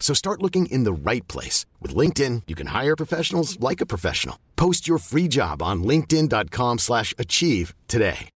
So start looking in the right place. With LinkedIn, you can hire professionals like a professional. Post your free job on linkedin.com slash achieve today.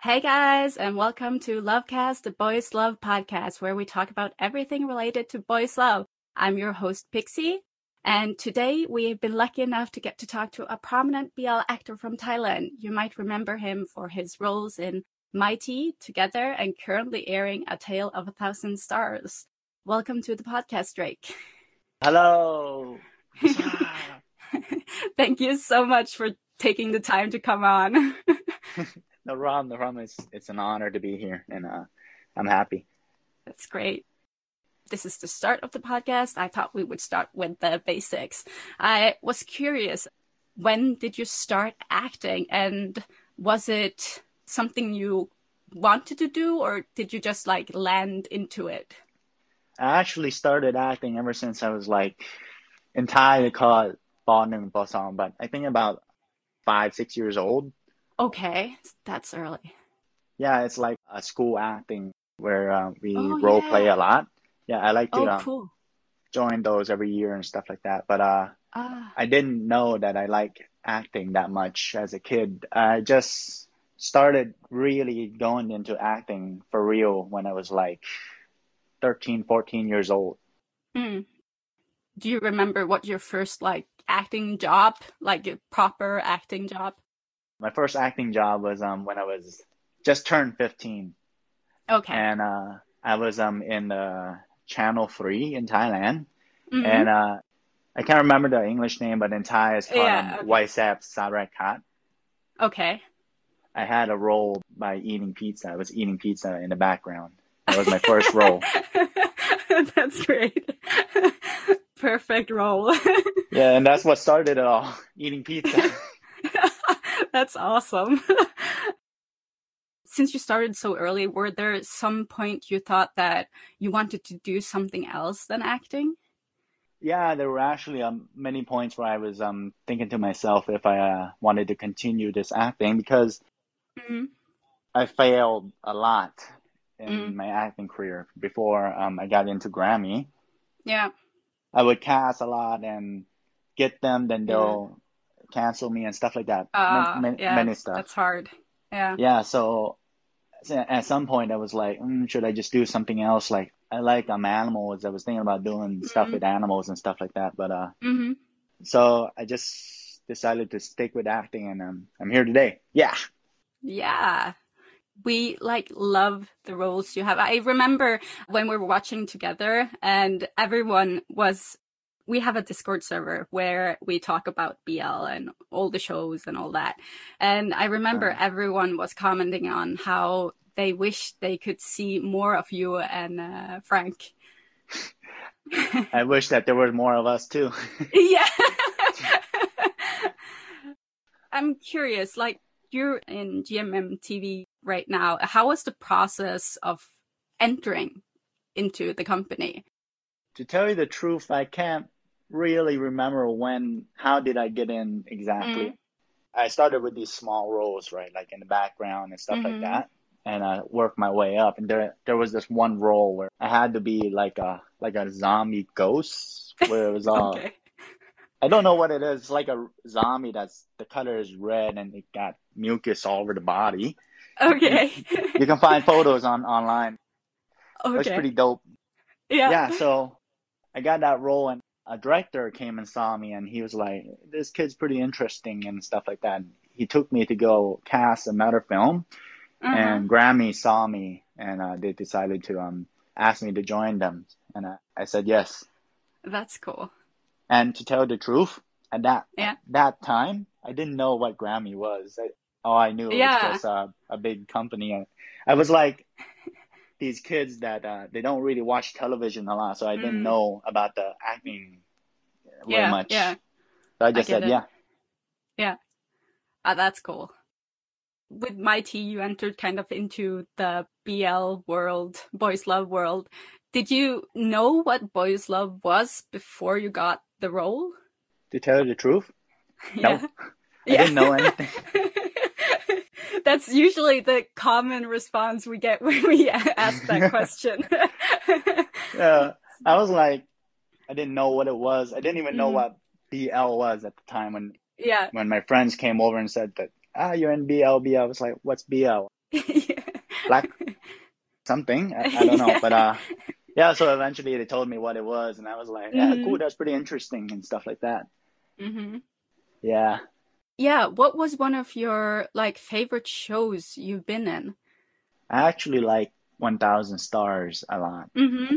Hey guys, and welcome to Lovecast, the Boys Love podcast, where we talk about everything related to boys love. I'm your host, Pixie, and today we have been lucky enough to get to talk to a prominent BL actor from Thailand. You might remember him for his roles in Mighty, Together, and currently airing A Tale of a Thousand Stars. Welcome to the podcast, Drake. Hello. Thank you so much for taking the time to come on. no problem. No problem. It's it's an honor to be here, and uh, I'm happy. That's great. This is the start of the podcast. I thought we would start with the basics. I was curious, when did you start acting, and was it something you wanted to do, or did you just like land into it? I actually started acting ever since I was like entirely Thai they call it Bon and Bosong, but I think about five, six years old. Okay, that's early. Yeah, it's like a school acting where uh, we Oh, role yeah. play a lot. Yeah, I like to Oh, uh, cool. join those every year and stuff like that. But uh, Ah, I didn't know that I like acting that much as a kid. I just started really going into acting for real when I was like 13, 14 years old. hmm. Do you remember what your first like acting job, like a proper acting job? My first acting job was um when I was just turned 15 Okay. and uh I was um in the channel 3 in Thailand Mhm. and uh I can't remember the English name but in Thai it's called Yeah, um, okay. Waisap Sarakat. Okay. I had a role by eating pizza. I was eating pizza in the background. That was my first role. That's great. Perfect role. Yeah, and that's what started it all, eating pizza. That's awesome. Since you started so early, were there some point you thought that you wanted to do something else than acting? Yeah, there were actually um, many points where I was um thinking to myself if I uh, wanted to continue this acting because hmm I failed a lot in Mm. my acting career before um I got into Grammy. Yeah. I would cast a lot and get them, then they'll cancel me and stuff like that. Uh, many, yeah, many stuff. that's hard. Yeah. Yeah, so at some point I was like, mm, should I just do something else? Like I like um animals. I was thinking about doing stuff Mhm. with animals and stuff like that. But uh, hmm so I just decided to stick with acting, and um, I'm here today. Yeah. Yeah. We like love the roles you have. I remember when we were watching together and everyone was we have a Discord server where we talk about BL and all the shows and all that. And I remember Uh. everyone was commenting on how they wish they could see more of you and uh, Frank. I wish that there were more of us too. yeah. I'm curious, like you're in GMM TV right now. How was the process of entering into the company? to tell you the truth, I can't really remember when, how did I get in exactly. Mm. I started with these small roles, right, like in the background and stuff Mhm. like that, and I worked my way up. And there, there was this one role where I had to be like a, like a zombie ghost, where it was all okay. I don't know what it is. It's like a zombie that's the color is red and it got mucus all over the body. Okay. You can find photos on online. Okay. pretty dope. yeah. Yeah, so I got that role and a director came and saw me and he was like, This kid's pretty interesting and stuff like that. And he took me to go cast another film Uh-huh. and Grammy saw me and uh, they decided to um ask me to join them and I, I said yes. That's cool. And to tell the truth, at that Yeah. that time, I didn't know what Grammy was. I, all I knew Yeah. was just uh, a big company. I was like these kids that uh, they don't really watch television a lot, so I didn't Mm. know about the acting very Yeah, much. yeah. So I just get said, it. yeah. Ah, that's cool. With Mighty, you entered kind of into the BL world, boys love world. Did you know what boys love was before you got the role? To tell you the truth, Yeah. Nope. I didn't know anything. That's usually the common response we get when we ask that question. Yeah, I was like, I didn't know what it was. I didn't even know Mm. what BL was at the time when yeah. when my friends came over and said that ah you're in BL BL. I was like, what's BL? yeah. Black something. I, I don't know, Yeah. but uh, yeah. So eventually they told me what it was, and I was like, yeah, Mhm. cool. That's pretty interesting and stuff like that. hmm Yeah. Yeah. What was one of your like favorite shows you've been in? I actually like 1000 Stars a lot. Mm-hmm.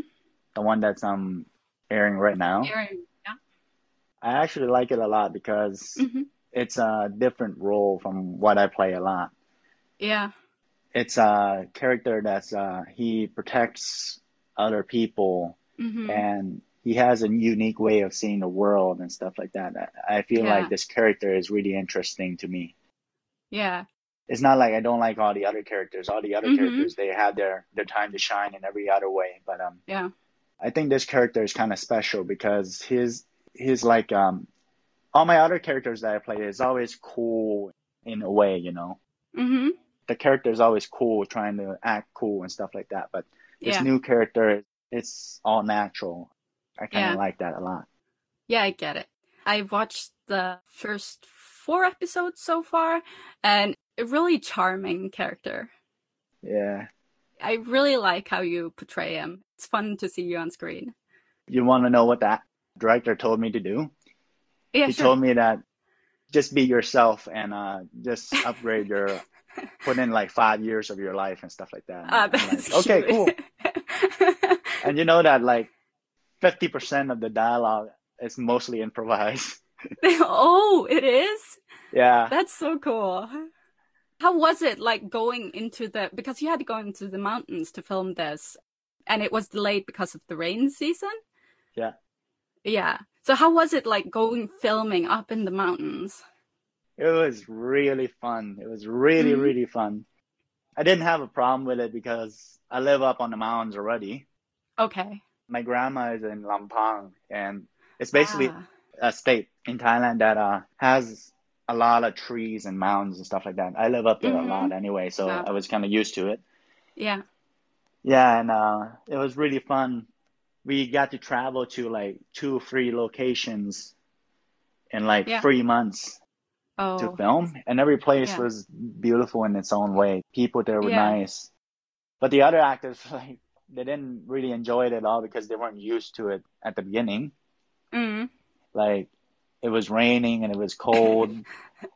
The one that's um airing right now. Airing, Yeah. I actually like it a lot because hmm it's a different role from what I play a lot. Yeah. It's a character that's uh he protects other people hmm and he has a unique way of seeing the world and stuff like that. I, feel Yeah. like this character is really interesting to me. Yeah. It's not like I don't like all the other characters. All the other Mhm. characters they have their their time to shine in every other way, but um Yeah. I think this character is kind of special because his he's like um all my other characters that I play is always cool in a way, you know. Mm-hmm. The character is always cool, trying to act cool and stuff like that. But this Yeah. new character, it's all natural. I kind of Yeah. like that a lot. Yeah, I get it. I watched the first four episodes so far, and a really charming character. Yeah. I really like how you portray him. It's fun to see you on screen. You want to know what that director told me to do? Yeah, he sure. told me that just be yourself and uh, just upgrade your, put in like five years of your life and stuff like that. Ah, I'm like, okay, cool. And you know that like 50% of the dialogue is mostly improvised. oh, it is? Yeah. That's so cool. How was it like going into the because you had to go into the mountains to film this and it was delayed because of the rain season? Yeah. Yeah. So how was it like going filming up in the mountains? It was really fun. It was really, Mhm. really fun. I didn't have a problem with it because I live up on the mountains already. Okay. My grandma is in Lampang and it's basically Ah, a state in Thailand that uh, has a lot of trees and mountains and stuff like that. I live up there Mhm. a lot anyway, so Wow. I was kind of used to it. yeah. Yeah, and uh, it was really fun. We got to travel to like two, three locations in like Yeah. three months Oh. to film, and every place Yeah. was beautiful in its own way. People there were Yeah. nice, but the other actors like they didn't really enjoy it at all because they weren't used to it at the beginning. Mm. Like it was raining and it was cold.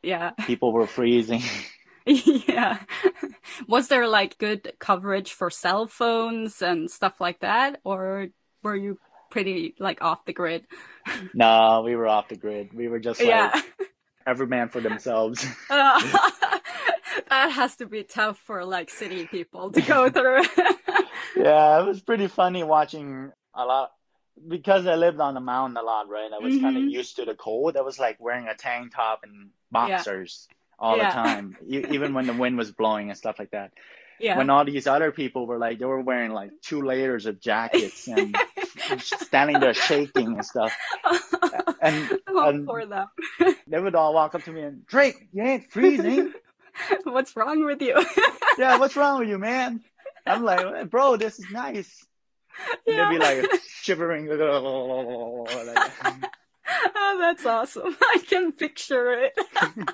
Yeah. People were freezing. yeah. Was there like good coverage for cell phones and stuff like that or were you pretty like off the grid? no, we were off the grid. We were just like Yeah. every man for themselves. that has to be tough for like city people to go through. Yeah, it was pretty funny watching a lot because I lived on the mountain a lot, right? I was kind of mm-hmm. used to the cold. I was like wearing a tank top and boxers all Yeah. the time, even when the wind was blowing and stuff like that. yeah. When all these other people were like, they were wearing like two layers of jackets and standing there shaking and stuff. And, oh, and poor them. they would all walk up to me and Drake, you ain't freezing. What's wrong with you? yeah, what's wrong with you, man? I'm like, bro, this is nice. Yeah. they'd be like shivering. like, oh, that's awesome. I can picture it. yeah.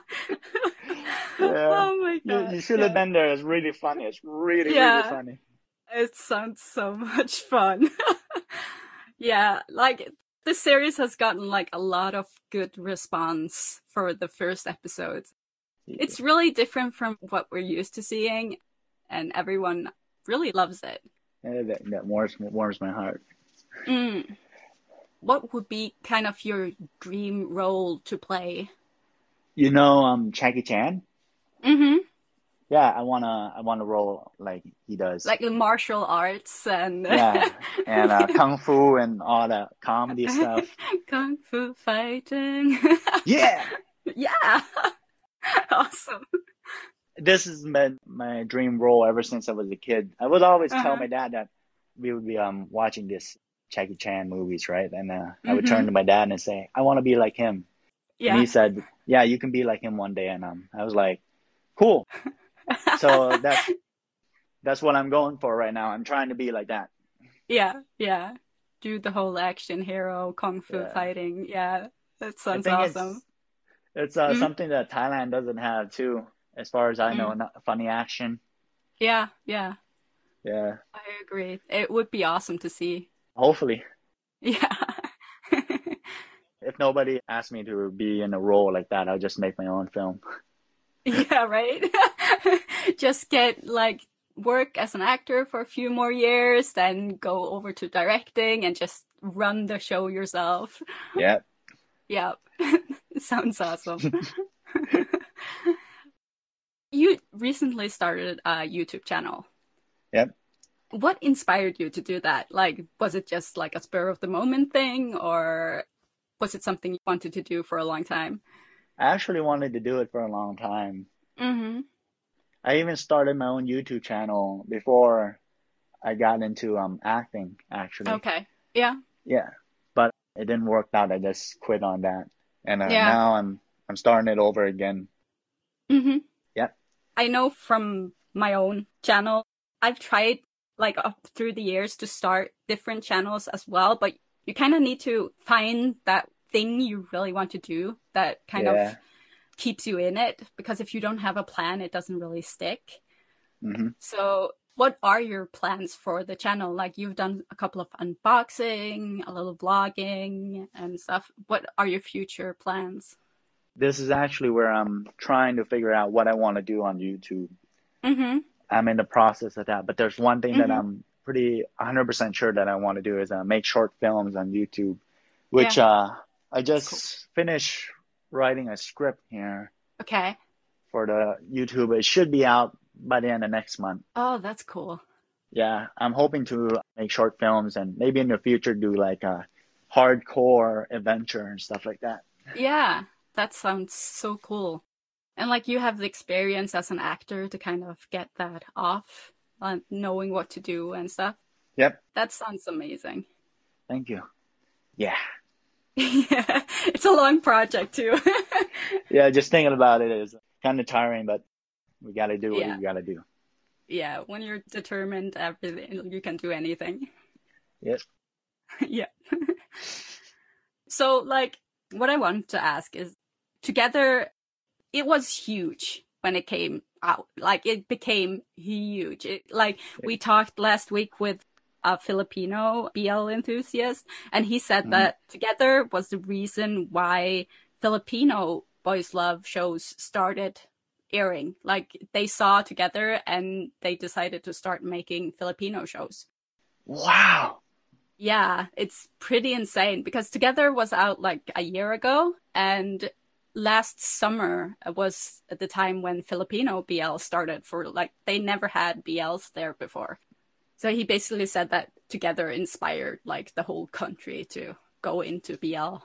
Oh my god. you should have been there. It's really funny. It's really, Yeah. really funny. It sounds so much fun. yeah, like the series has gotten like a lot of good response for the first episodes. It's really different from what we're used to seeing, and everyone really loves it. Yeah, that, that warms, warms my heart. Mm. What would be kind of your dream role to play? You know, um, Jackie Chan. Mm-hmm. Yeah, I wanna, I wanna roll like he does. Like martial arts and yeah, and uh, kung fu and all the comedy stuff. kung fu fighting. Yeah, yeah, awesome. This has been my dream role ever since I was a kid. I would always tell Uh-huh. my dad that we would be um watching this Jackie Chan movies, right? And uh, I would turn to my dad and say, "I want to be like him." Yeah. And he said, "Yeah, you can be like him one day." And um, I was like, "Cool." So that's that's what I'm going for right now. I'm trying to be like that. Yeah, yeah. Do the whole action hero kung fu Yeah. fighting. Yeah, that sounds awesome. It's, it's uh, Mhm. something that Thailand doesn't have too, as far as I know. Mm. Not funny action. Yeah, yeah. Yeah, I agree. It would be awesome to see. hopefully. Yeah. If nobody asks me to be in a role like that, I'll just make my own film. yeah, right? Just get like work as an actor for a few more years, then go over to directing and just run the show yourself. Yeah. Yeah. Sounds awesome. You recently started a YouTube channel. Yep. What inspired you to do that? Like, was it just like a spur of the moment thing, or was it something you wanted to do for a long time? I actually wanted to do it for a long time. Mm-hmm. I even started my own YouTube channel before I got into um acting actually. Okay. Yeah. Yeah. But it didn't work out. I just quit on that. And uh, Yeah. now I'm I'm starting it over again. Mm-hmm. I know from my own channel, I've tried like up through the years to start different channels as well, but you kind of need to find that thing you really want to do that kind Yeah. of keeps you in it because if you don't have a plan, it doesn't really stick. hmm So, what are your plans for the channel? Like you've done a couple of unboxing, a little vlogging and stuff. What are your future plans? This is actually where I'm trying to figure out what I want to do on YouTube. Mm-hmm. I'm in the process of that. But there's one thing that Mhm. I'm pretty 100% sure that I want to do is uh, make short films on YouTube, which uh, I just finished writing a script here Okay. for the YouTube. It should be out by the end of next month. Oh, that's cool. Yeah, I'm hoping to make short films and maybe in the future do like a hardcore adventure and stuff like that. Yeah, that sounds so cool. And like you have the experience as an actor to kind of get that off, uh, knowing what to do and stuff. Yep. That sounds amazing. Thank you. Yeah. yeah, it's a long project too. Yeah, just thinking about it is kind of tiring, but we got to do what Yeah. we got to do. yeah, when you're determined, everything you can do anything. Yes. yeah. so, like, what I want to ask is together, it was huge when it came out. Like, it became huge. It, like, we talked last week with a Filipino BL enthusiast, and he said Mhm. that together was the reason why Filipino boys' love shows started airing. Like, they saw together and they decided to start making Filipino shows. Wow. Yeah, it's pretty insane because Together was out like a year ago, and last summer was at the time when Filipino BL started for like they never had BLs there before. So he basically said that Together inspired like the whole country to go into BL.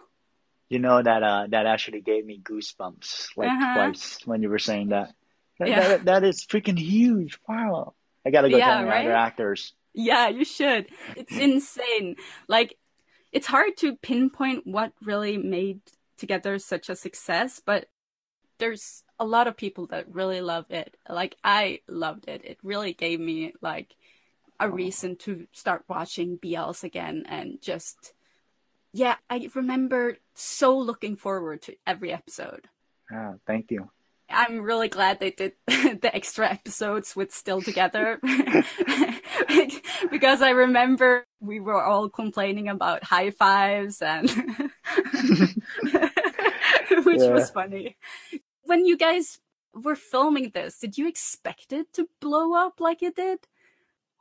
You know that uh that actually gave me goosebumps like Uh-huh. twice when you were saying that. That, Yeah. that, that is freaking huge. Wow. I got to go Yeah, tell my other actors. Yeah, you should. It's insane. Like, it's hard to pinpoint what really made Together such a success, but there's a lot of people that really love it. Like, I loved it. It really gave me, like, a reason to start watching BLs again and just, yeah, I remember so looking forward to every episode. Ah, thank you. I'm really glad they did the extra episodes with Still Together because I remember we were all complaining about high fives and which Yeah. was funny. When you guys were filming this, did you expect it to blow up like it did?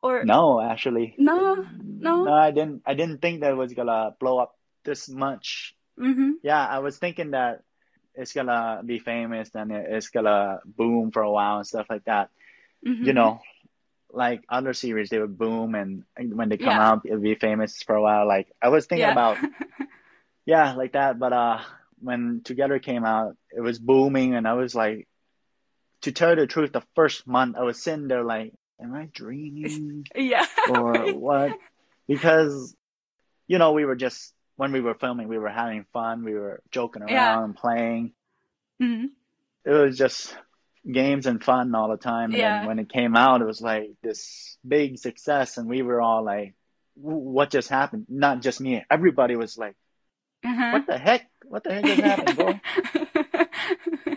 Or No, actually. no, no. No, I didn't I didn't think that it was gonna blow up this much. Mm-hmm. Yeah, I was thinking that it's gonna be famous and it's gonna boom for a while and stuff like that. mm-hmm. You know, like other series, they would boom and when they come Yeah. out, it'll be famous for a while. Like I was thinking Yeah. about, yeah, like that. But uh, when Together came out, it was booming, and I was like, to tell you the truth, the first month I was sitting there like, am I dreaming? yeah. or right. what because you know we were just when we were filming we were having fun we were joking around Yeah. and playing Mhm. it was just games and fun all the time and Yeah. then when it came out it was like this big success and we were all like "W- what just happened not just me everybody was like Uh-huh. what the heck what the heck just happened bro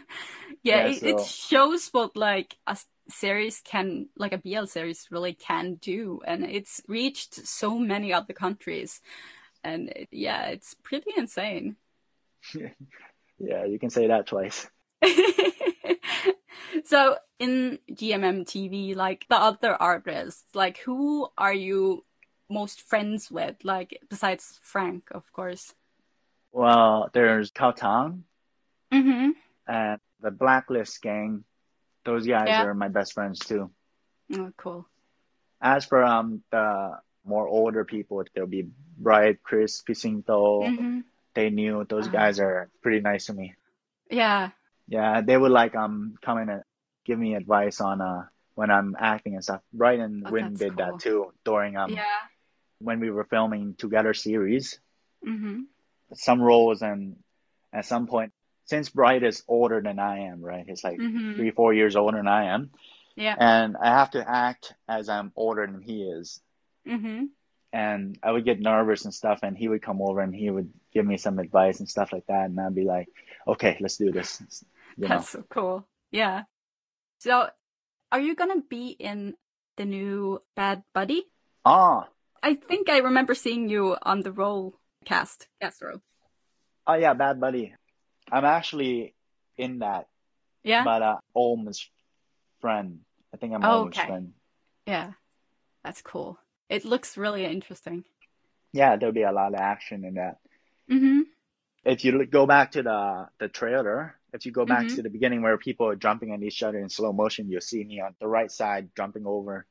yeah, Yeah, it, it shows what like a series can, like a BL series really can do, and it's reached so many other countries, and it, yeah, it's pretty insane. yeah you can say that twice so in GMM TV, like the other artists, like who are you most friends with? Like besides Frank, of course. Well there's Cowtown Mm-hmm. and the Blacklist gang those guys Yeah. are my best friends too Oh, cool. As for um the more older people, there'll be Bright, Chris, P'Singto. hmm They knew those Ah. guys are pretty nice to me. Yeah. Yeah, they would like um come in and give me advice on uh when I'm acting and stuff. Bright and Oh, Win did cool. that too during um Yeah. when we were filming Together series. Mm-hmm. Some roles and at some point, since Bright is older than I am, right? He's like Mm-hmm. three, four years older than I am, Yeah. and I have to act as I'm older than he is. Mm-hmm. and I would get nervous and stuff, and he would come over and he would give me some advice and stuff like that, and I'd be like, "Okay, let's do this." You know, That's so cool. Yeah. So, are you gonna be in the new Bad Buddy? ah, I think I remember seeing you on the role cast. Cast role. oh yeah, Bad Buddy. I'm actually in that, Yeah. but uh, Ohm's friend. I think I'm Oh, Ohm's okay. friend. yeah. That's cool. It looks really interesting. Yeah, there'll be a lot of action in that. Mm-hmm. If you go back to the the trailer, if you go back Mhm. to the beginning where people are jumping on each other in slow motion, you'll see me on the right side jumping over.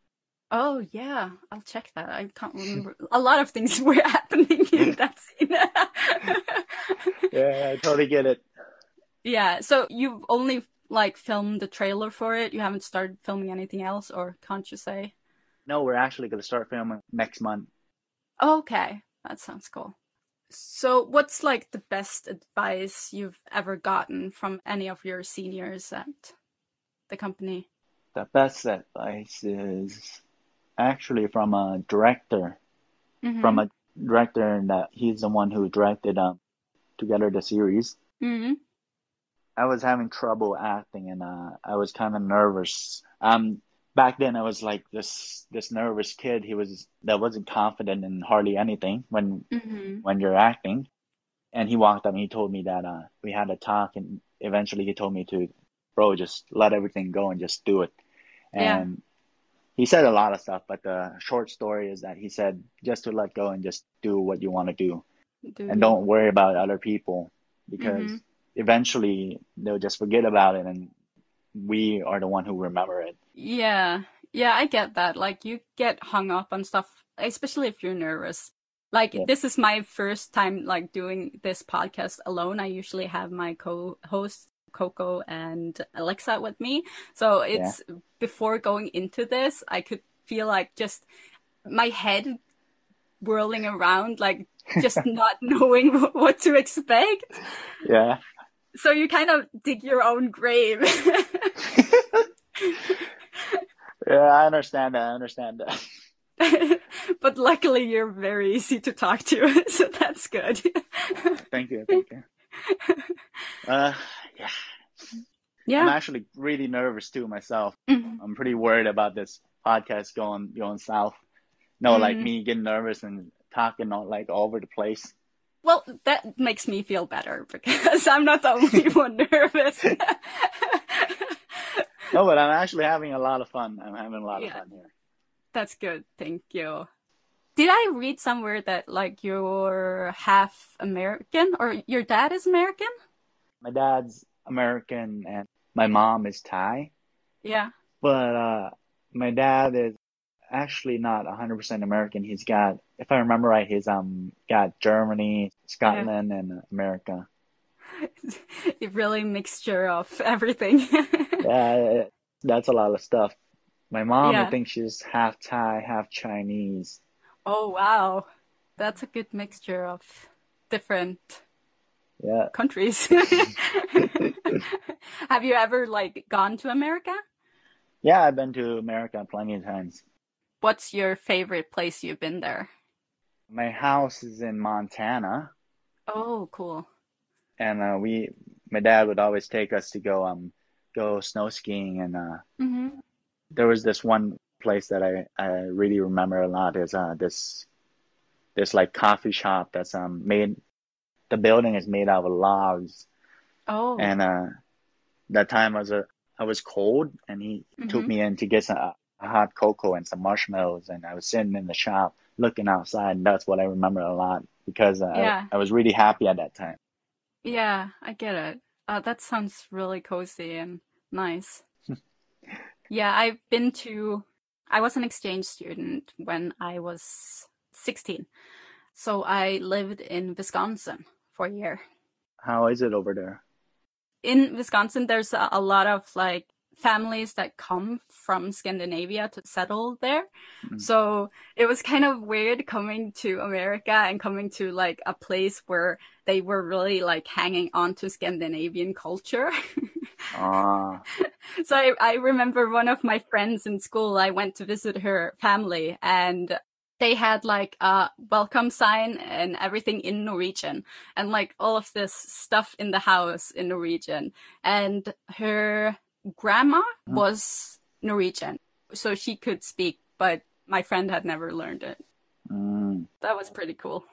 Oh yeah, I'll check that. I can't remember. A lot of things were happening in mm. that scene. Yeah, I totally get it. yeah. So you've only like filmed the trailer for it. You haven't started filming anything else, or can't you say? No, we're actually gonna start filming next month. Okay, that sounds cool. So, what's like the best advice you've ever gotten from any of your seniors at the company? The best advice is actually from a director, Mhm. from a director that he's the one who directed um Together the series. Mhm. I was having trouble acting and uh I was kind of nervous. Um back then I was like this this nervous kid. He was that wasn't confident in hardly anything when Mhm. when you're acting. And he walked up and he told me that uh we had a talk and eventually he told me to bro just let everything go and just do it. Yeah. And he said a lot of stuff, but the short story is that he said just to let go and just do what you want to do Do and don't worry about other people because Mhm. eventually they'll just forget about it and we are the one who remember it. Yeah, yeah, I get that. Like, you get hung up on stuff, especially if you're nervous. Like, Yeah. this is my first time like doing this podcast alone. I usually have my co-host Coco and Alexa with me. So it's before going into this, I could feel like just my head whirling around, like just not knowing what to expect. Yeah. So you kind of dig your own grave. Yeah, I understand that. I understand that. but luckily you're very easy to talk to, so that's good. thank you, thank you. Uh, yeah. Yeah. I'm actually really nervous too myself. Mhm. I'm pretty worried about this podcast going going south. No, like Mhm. me getting nervous and talking all like all over the place. Well, that makes me feel better because I'm not the only one nervous. No, but I'm actually having a lot of fun. I'm having a lot Yeah. of fun here. That's good. Thank you. Did I read somewhere that like you're half American or your dad is American? My dad's American and my mom is Thai, Yeah. but uh, my dad is actually not 100% American. He's got, if I remember right, he's um got Germany, Scotland, and America. a really mixture of everything. Yeah, that's a lot of stuff. My mom, Yeah. I think she's half Thai, half Chinese. oh wow. That's a good mixture of different Yeah. countries. Have you ever like gone to America? Yeah, I've been to America plenty of times. What's your favorite place you've been there? My house is in Montana, Oh, cool. and uh, we, my dad would always take us to go um go snow skiing, and uh, hmm there was this one place that I I really remember a lot is uh this this like coffee shop that's um made the building is made out of logs, Oh, and uh that time I was a I was cold, and he took Mhm. me in to get some uh, hot cocoa and some marshmallows, and I was sitting in the shop looking outside, and that's what I remember a lot because uh, Yeah. I, I was really happy at that time. yeah, I get it. Uh, that sounds really cozy and nice. Yeah, I've been to, I was an exchange student when I was 16. So I lived in Wisconsin for year. How is it over there? In Wisconsin, there's a, a lot of like families that come from Scandinavia to settle there. Mhm. So it was kind of weird coming to America and coming to like a place where they were really like hanging on to Scandinavian culture. Ah, So I, I remember one of my friends in school, I went to visit her family and they had like a welcome sign and everything in Norwegian and like all of this stuff in the house in Norwegian. And her grandma Mm. was Norwegian, so she could speak, but my friend had never learned it. mm. That was pretty cool.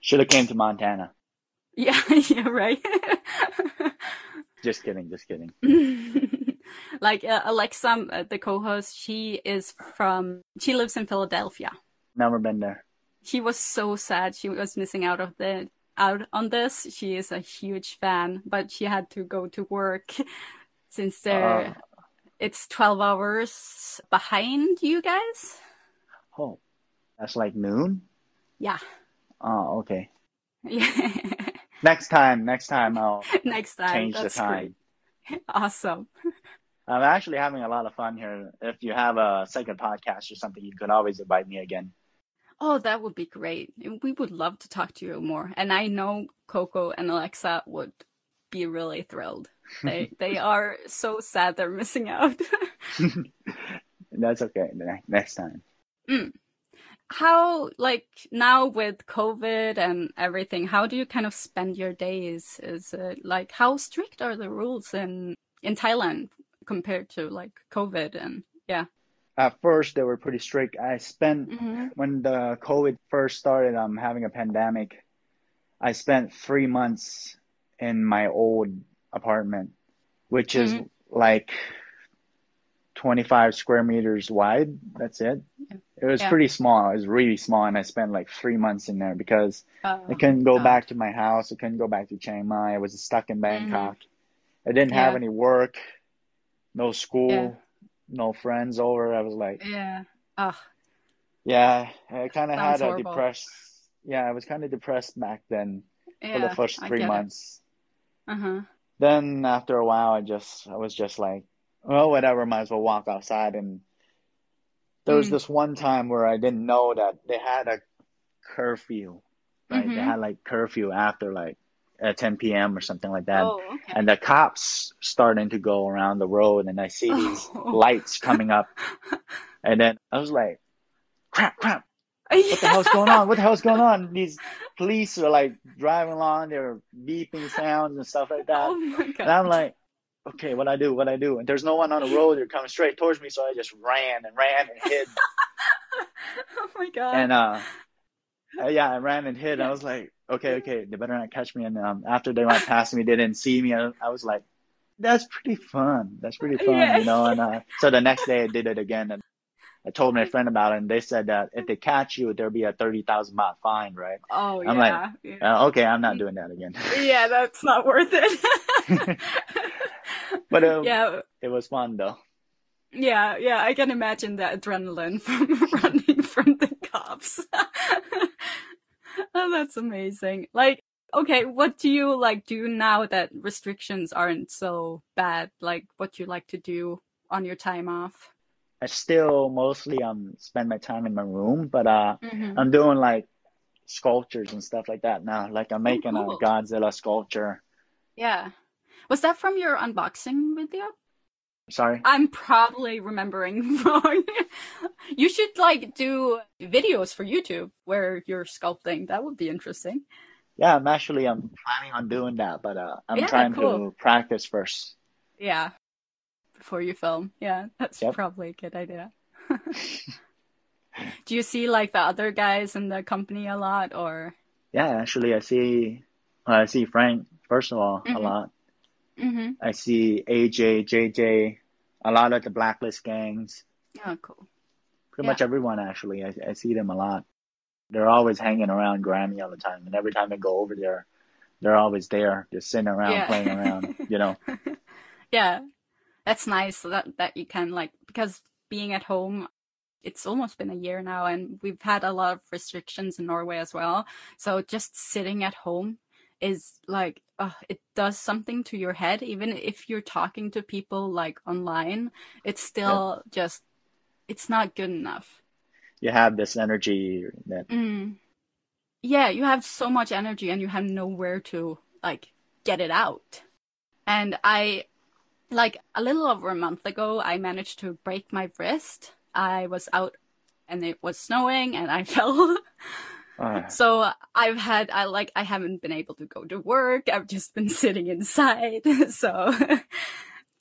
should have came to Montana. Yeah, yeah, right. Just kidding, just kidding. like uh, Alexa, uh, the co-host, she is from, she lives in Philadelphia. Never been there. She was so sad she was missing out of the out on this. She is a huge fan, but she had to go to work since there uh. it's 12 hours behind you guys. Oh, that's like noon. Yeah. Oh, okay. Yeah. Next time, next time I'll Next time. change the time. great. Awesome. I'm actually having a lot of fun here. If you have a second podcast or something, you could always invite me again. Oh, that would be great. We would love to talk to you more. And I know Coco and Alexa would be really thrilled. They they are so sad they're missing out. That's okay. Next time. Mm. how like now with COVID and everything, how do you kind of spend your days? Is it like how strict are the rules in in Thailand compared to like COVID and yeah. At first, they were pretty strict. I spent hmm when the COVID first started, um, having a pandemic. I spent three months in my old apartment, which is Mhm. like 25 square meters wide. That's it. It was Yeah. pretty small. It was really small, and I spent like three months in there because I Oh, couldn't go God. back to my house. I couldn't go back to Chiang Mai. I was stuck in Bangkok. I didn't have Mm-hmm. Any work, no school, Yeah. No friends over. I was like, yeah. Ugh. yeah, I kind of had a horrible. depressed. Yeah, I was kind of depressed back then for the first three months. Uh-huh. Then after a while, I just I was just like, well, whatever. Might as well walk outside. And there was Mm. this one time where I didn't know that they had a curfew. Right, they Mhm. had like curfew after like at 10 p.m. or something like that. Oh, okay. And the cops starting to go around the road, and I see these Oh. lights coming up, and then I was like, crap, crap. what the hell's going on? What the hell's going on? These police are like driving along, they're beeping sounds and stuff like that. Oh. And I'm like, okay, what I do, what I do? And there's no one on the road. They're coming straight towards me, so I just ran and ran and hid. oh my god. and uh, yeah, I ran and hid. I was like, okay, okay, they better not catch me. And um, after they went past me, they didn't see me. I, I was like, that's pretty fun. That's pretty fun, Yeah. you know. And uh, so the next day I did it again, and I told my friend about it, and they said that if they catch you, there'll be a thirty thousand baht fine, right? oh I'm yeah. like, yeah. Uh, okay, I'm not doing that again. yeah, that's not worth it. but um, yeah, it was fun though. yeah, yeah. I can imagine the adrenaline from running from the cops. oh, that's amazing. Like, okay, what do you like do now that restrictions aren't so bad? Like, what you like to do on your time off? I still mostly um spend my time in my room, but uh, Mhm. I'm doing like sculptures and stuff like that now. Like I'm making cool. a Godzilla sculpture. Yeah. Was that from your unboxing video? Sorry. I'm probably remembering wrong. you should like do videos for YouTube where you're sculpting. That would be interesting. Yeah, I'm actually I'm planning on doing that, but uh, I'm Yeah, trying cool. to practice first. Yeah. Before you film. Yeah, that's Yep. probably a good idea. Do you see like the other guys in the company a lot or? Yeah, actually, I see I see Frank first of all a Mhm. lot. Mm-hmm. I see AJ, JJ, a lot of the Blacklist gangs. Oh, cool. Pretty Yeah. much everyone actually. I, I see them a lot. They're always hanging around Grammy all the time, and every time I go over there, they're always there, just sitting around Yeah. playing around. You know. Yeah, that's nice that that you can like because being at home, it's almost been a year now, and we've had a lot of restrictions in Norway as well. So just sitting at home is like uh, it does something to your head. Even if you're talking to people like online, it's still just it's not good enough. You have this energy that Mm. Yeah, you have so much energy and you have nowhere to like get it out. And I like a little over a month ago I managed to break my wrist. I was out and it was snowing and I fell. Uh, so I've had I like I haven't been able to go to work. I've just been sitting inside. so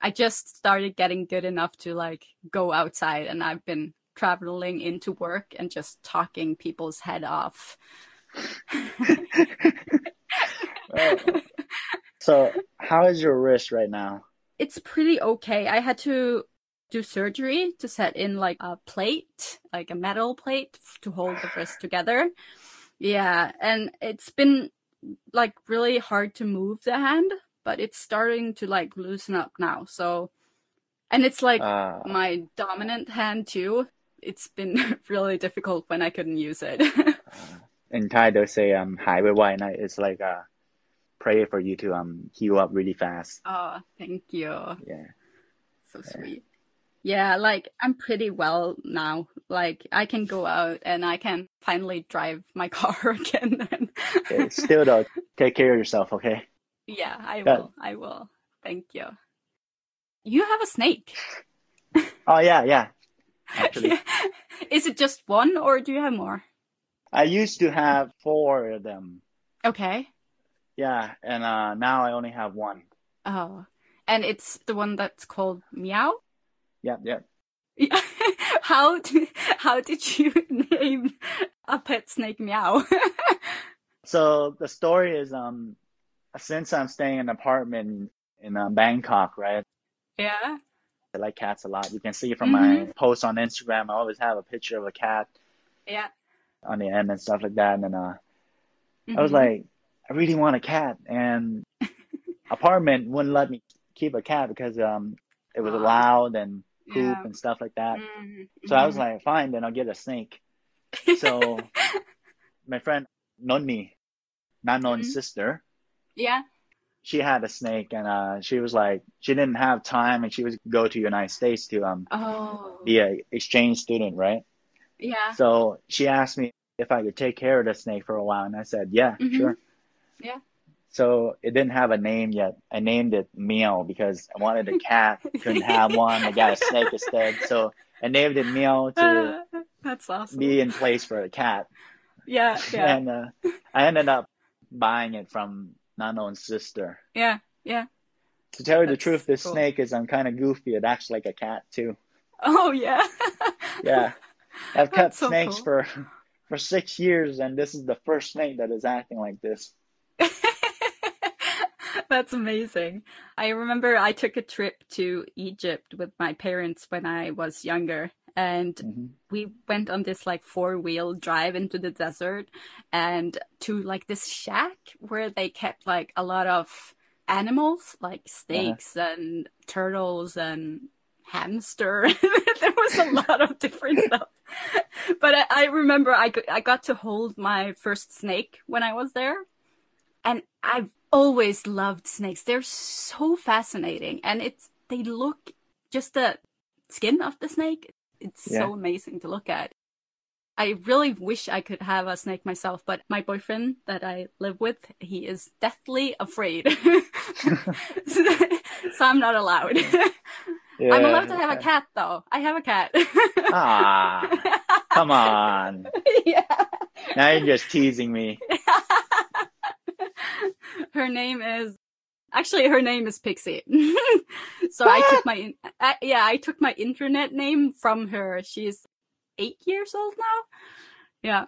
I just started getting good enough to like go outside and I've been traveling into work and just talking people's head off. so how is your wrist right now? It's pretty okay. I had to do surgery to set in like a plate, like a metal plate to hold the wrist together. Yeah, and it's been like really hard to move the hand, but it's starting to like loosen up now. So, and it's like uh, my dominant hand too. It's been really difficult when I couldn't use it. in Thai, they say um hi, wei wai," and it's like a prayer for you to um heal up really fast. Oh, thank you. Yeah, so yeah. sweet. Yeah, like I'm pretty well now. Like I can go out and I can finally drive my car again. Okay, Still though, take care of yourself, okay? yeah, I will. I will. Thank you. You have a snake. Oh yeah, yeah. Actually, Is it just one or do you have more? I used to have four of them. Okay. Yeah, and uh now I only have one. Oh. And it's the one that's called Meow? Yep, yep. Yeah. how did, how did you name a pet snake Meow? So the story is um since I'm staying in an apartment in uh, Bangkok, right? yeah. I like cats a lot. You can see from my posts on Instagram, I always have a picture of a cat Yeah. on the end and stuff like that. And then, uh, I was Mhm. like, I really want a cat, and apartment wouldn't let me keep a cat because um it was Ah. loud and poop Yeah. and stuff like that. Mhm. So I was Mhm. like, fine, then I'll get a snake. So my friend Nonni, Nanon's Mhm. sister, yeah. she had a snake, and uh, she was like, she didn't have time, and she was go to United States to um Oh. be a exchange student, right? Yeah. So she asked me if I could take care of the snake for a while, and I said, yeah, Mhm. sure. Yeah. So it didn't have a name yet. I named it Meow because I wanted a cat, couldn't have one. I got a snake instead. So I named it Meow to That's awesome. be in place for a cat. Yeah, yeah, And uh, I ended up buying it from Nanon's sister. yeah, yeah. To tell you the truth, this cool. snake is I'm kind of goofy. It acts like a cat too. Oh yeah. Yeah, I've kept so snakes cool. for for six years, and this is the first snake that is acting like this. That's amazing. I remember I took a trip to Egypt with my parents when I was younger, and hmm we went on this like four wheel drive into the desert and to like this shack where they kept like a lot of animals like snakes and turtles and hamster. there was a lot of different stuff. But I, I remember I, I got to hold my first snake when I was there. And I've always loved snakes. They're so fascinating. And it's they look just the skin of the snake. It's Yeah. so amazing to look at. I really wish I could have a snake myself, but my boyfriend that I live with, he is deathly afraid. so I'm not allowed. I'm allowed to have a cat though. I have a cat. Ah, come on. yeah. Now you're just teasing me. her name is actually her name is Pixie. so I took my in- yeah I took my internet name from her. She's eight years old now. Yeah.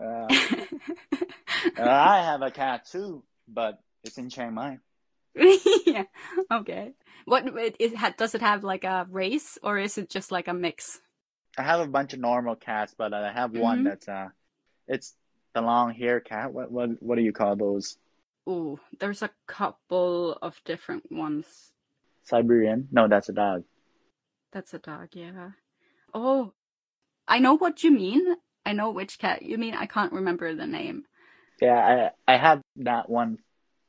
Uh, I have a cat too, but it's in Chiang Mai. yeah. Okay. What it, it ha- does it have like a race or is it just like a mix? I have a bunch of normal cats, but I have one Mhm. that's uh, it's the long hair cat. What what what do you call those? Ooh, there's a couple of different ones. Siberian? No, that's a dog. That's a dog, yeah. Oh, I know what you mean. I know which cat you mean. I can't remember the name. Yeah, I I have that one.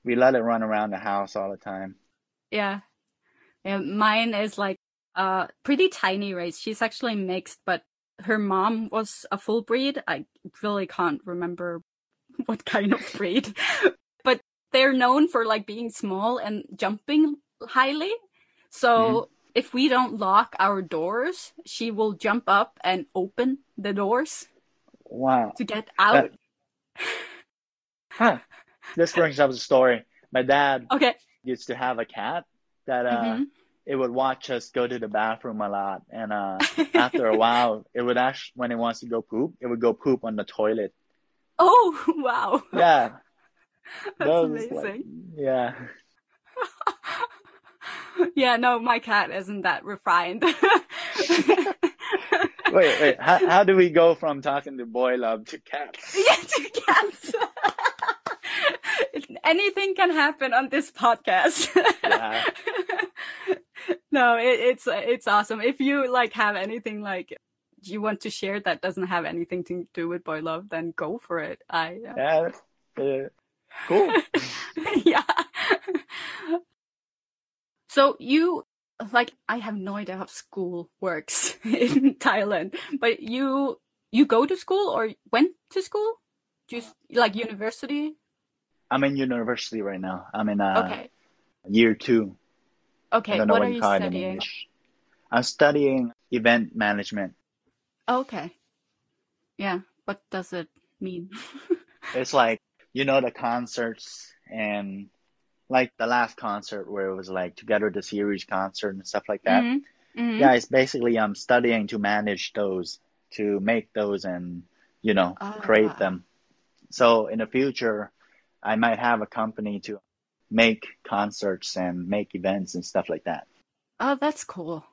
We let it run around the house all the time. Yeah. Yeah, mine is like a pretty tiny race. She's actually mixed, but her mom was a full breed. I really can't remember what kind of breed. but they're known for like being small and jumping highly. So if we don't lock our doors, she will jump up and open the doors Wow. to get out. Huh. This brings up a story. My dad Okay. used to have a cat that uh Mhm. It would watch us go to the bathroom a lot and uh after a while it would actually when it wants to go poop, it would go poop on the toilet. Oh, wow. Yeah. That's That was like- amazing. yeah. yeah, no, my cat isn't that refined. Wait, wait. How, how do we go from talking to boy love to cats? yeah, to cats. Anything can happen on this podcast. Yeah. no, it, it's it's awesome. If you like have anything like you want to share that doesn't have anything to do with boy love, then go for it. I uh, Yeah. Uh, cool. yeah. So you like I have no idea how school works in Thailand, but you you go to school or went to school? Just like university? I'm in university right now. I'm in uh, Okay. year two. Okay. What are you you in studying? English. I'm studying event management. Okay. Yeah. What does it mean? It's like, you know, the concerts and like the last concert where it was like Together the Series concert and stuff like that. Mhm. Mhm. Yeah, it's basically I'm studying to manage those, to make those and, you know, create Ah. them. So in the future, I might have a company to make concerts and make events and stuff like that. Oh, that's cool.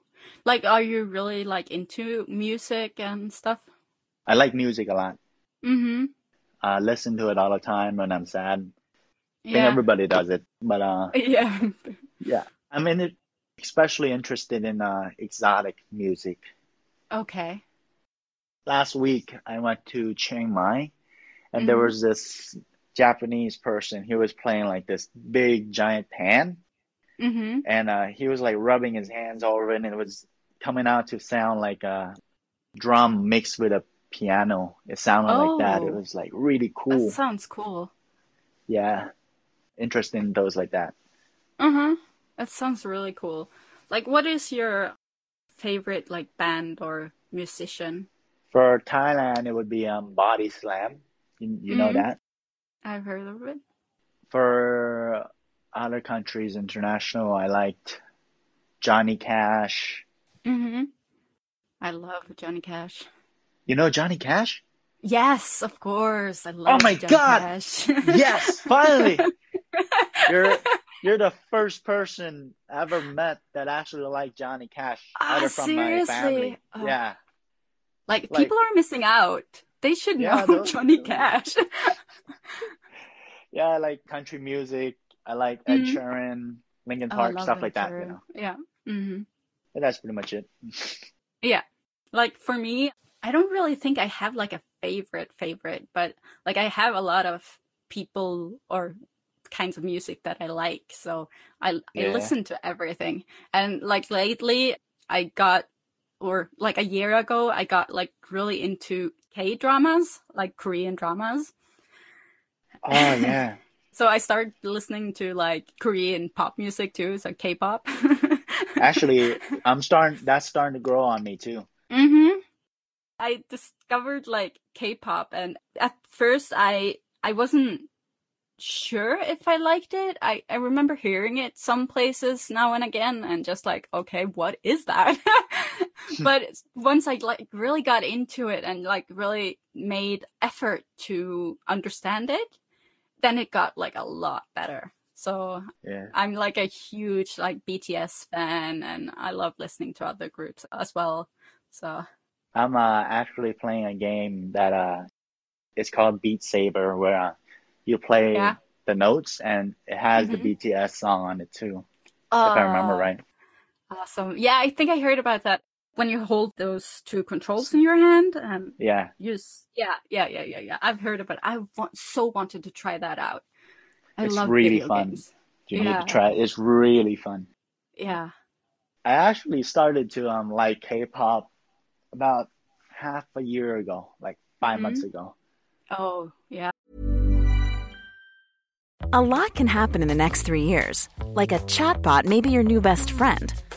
Like, are you really like into music and stuff? I like music a lot. Mm-hmm. I listen to it all the time when I'm sad. Yeah. I think everybody does it, but uh, Yeah. yeah, I'm in it, especially interested in uh, exotic music. Okay. Last week, I went to Chiang Mai, and there Mhm. was this Japanese person. He was playing like this big giant pan, Mm-hmm. and uh, he was like rubbing his hands all over it, and it was coming out to sound like a drum mixed with a piano. It sounded like that. It Oh. was like really That cool. sounds cool. Yeah, interesting those like that. Uh-huh. That sounds really cool. Like, what is your favorite like band or musician? For Thailand, it would be um Body Slam. You, you know Mhm. that. I've heard of it. For other countries, international, I liked Johnny Cash. Mm-hmm. I love Johnny Cash. You know Johnny Cash? Yes, of course. I love Oh my Johnny God! Cash. Yes, finally. You're you're the first person I ever met that actually liked Johnny Cash, Ah, either from my family. Oh. Yeah. like, Like- people are missing out. They should Yeah, know those- Johnny Cash. Yeah, I like country music. I like Ed Mhm. Sheeran, Linkin Oh, I Park, love stuff Ed like that, you know. Yeah. hmm And that's pretty much it. Yeah. Like for me, I don't really think I have like a favorite favorite, but like I have a lot of people or kinds of music that I like. So I I Yeah. listen to everything. And like lately I got or like a year ago I got like really into K dramas, like Korean dramas. Oh yeah. So I started listening to like Korean pop music too, so K-pop. Actually, I'm starting that's starting to grow on me too. Mm-hmm. I discovered like K-pop, and at first I I wasn't sure if I liked it. I I remember hearing it some places now and again, and just like, okay, what is that? but once I like really got into it and like really made effort to understand it, then it got like a lot better. So Yeah. I'm like a huge like BTS fan, and I love listening to other groups as well. So. I'm uh, actually playing a game that uh it's called Beat Saber where uh, you play Yeah. the notes and it has the Mhm. BTS song on it too, if I remember Oh, right. Awesome. Yeah, I think I heard about that. When you hold those two controls in your hand and Yeah. use, yeah, yeah, yeah, yeah, yeah. I've heard about. It. I want so wanted to try that out. I It's love really fun. games. You need to try it. It's really fun. Yeah. I actually started to um like K-pop about half a year ago, like 5 Mhm. months ago. Oh, yeah. A lot can happen in the next three years. Like a chatbot may be your new best friend.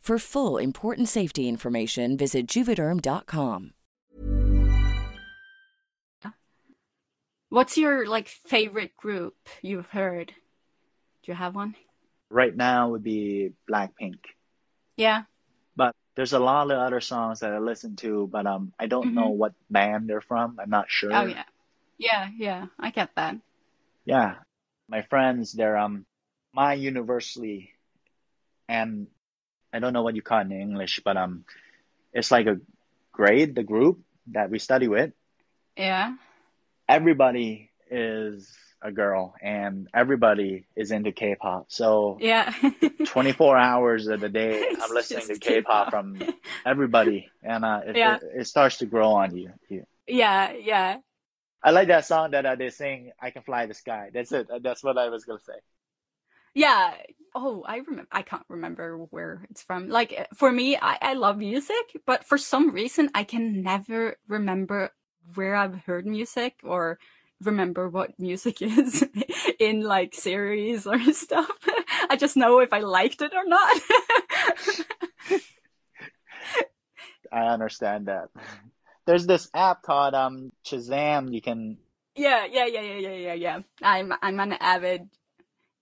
For full important safety information, visit juvederm.com. What's your like favorite group you've heard? Do you have one? Right now would be Blackpink. Yeah. But there's a lot of other songs that I listen to, but um, I don't know what band they're from. I'm not sure. Oh yeah. Yeah, yeah. I get that. Yeah, my friends, they're um, my university, and I don't know what you call it in English, but um, it's like a grade, the group that we study with. Yeah. Everybody is a girl, and everybody is into K-pop. So Yeah. 24 hours of the day, I'm listening to K-pop K-pop. from everybody, and uh, it, Yeah. it, it starts to grow on you. you. yeah, yeah. I like that song that uh, they sing, "I Can Fly the Sky." That's it. That's what I was gonna say. Yeah. Oh, I remember. I can't remember where it's from. Like for me, I, I love music, but for some reason, I can never remember where I've heard music or remember what music is in like series or stuff. I just know if I liked it or not. I understand that. There's this app called um Shazam. You can yeah, yeah, yeah, yeah, yeah, yeah, yeah. I'm I'm an avid.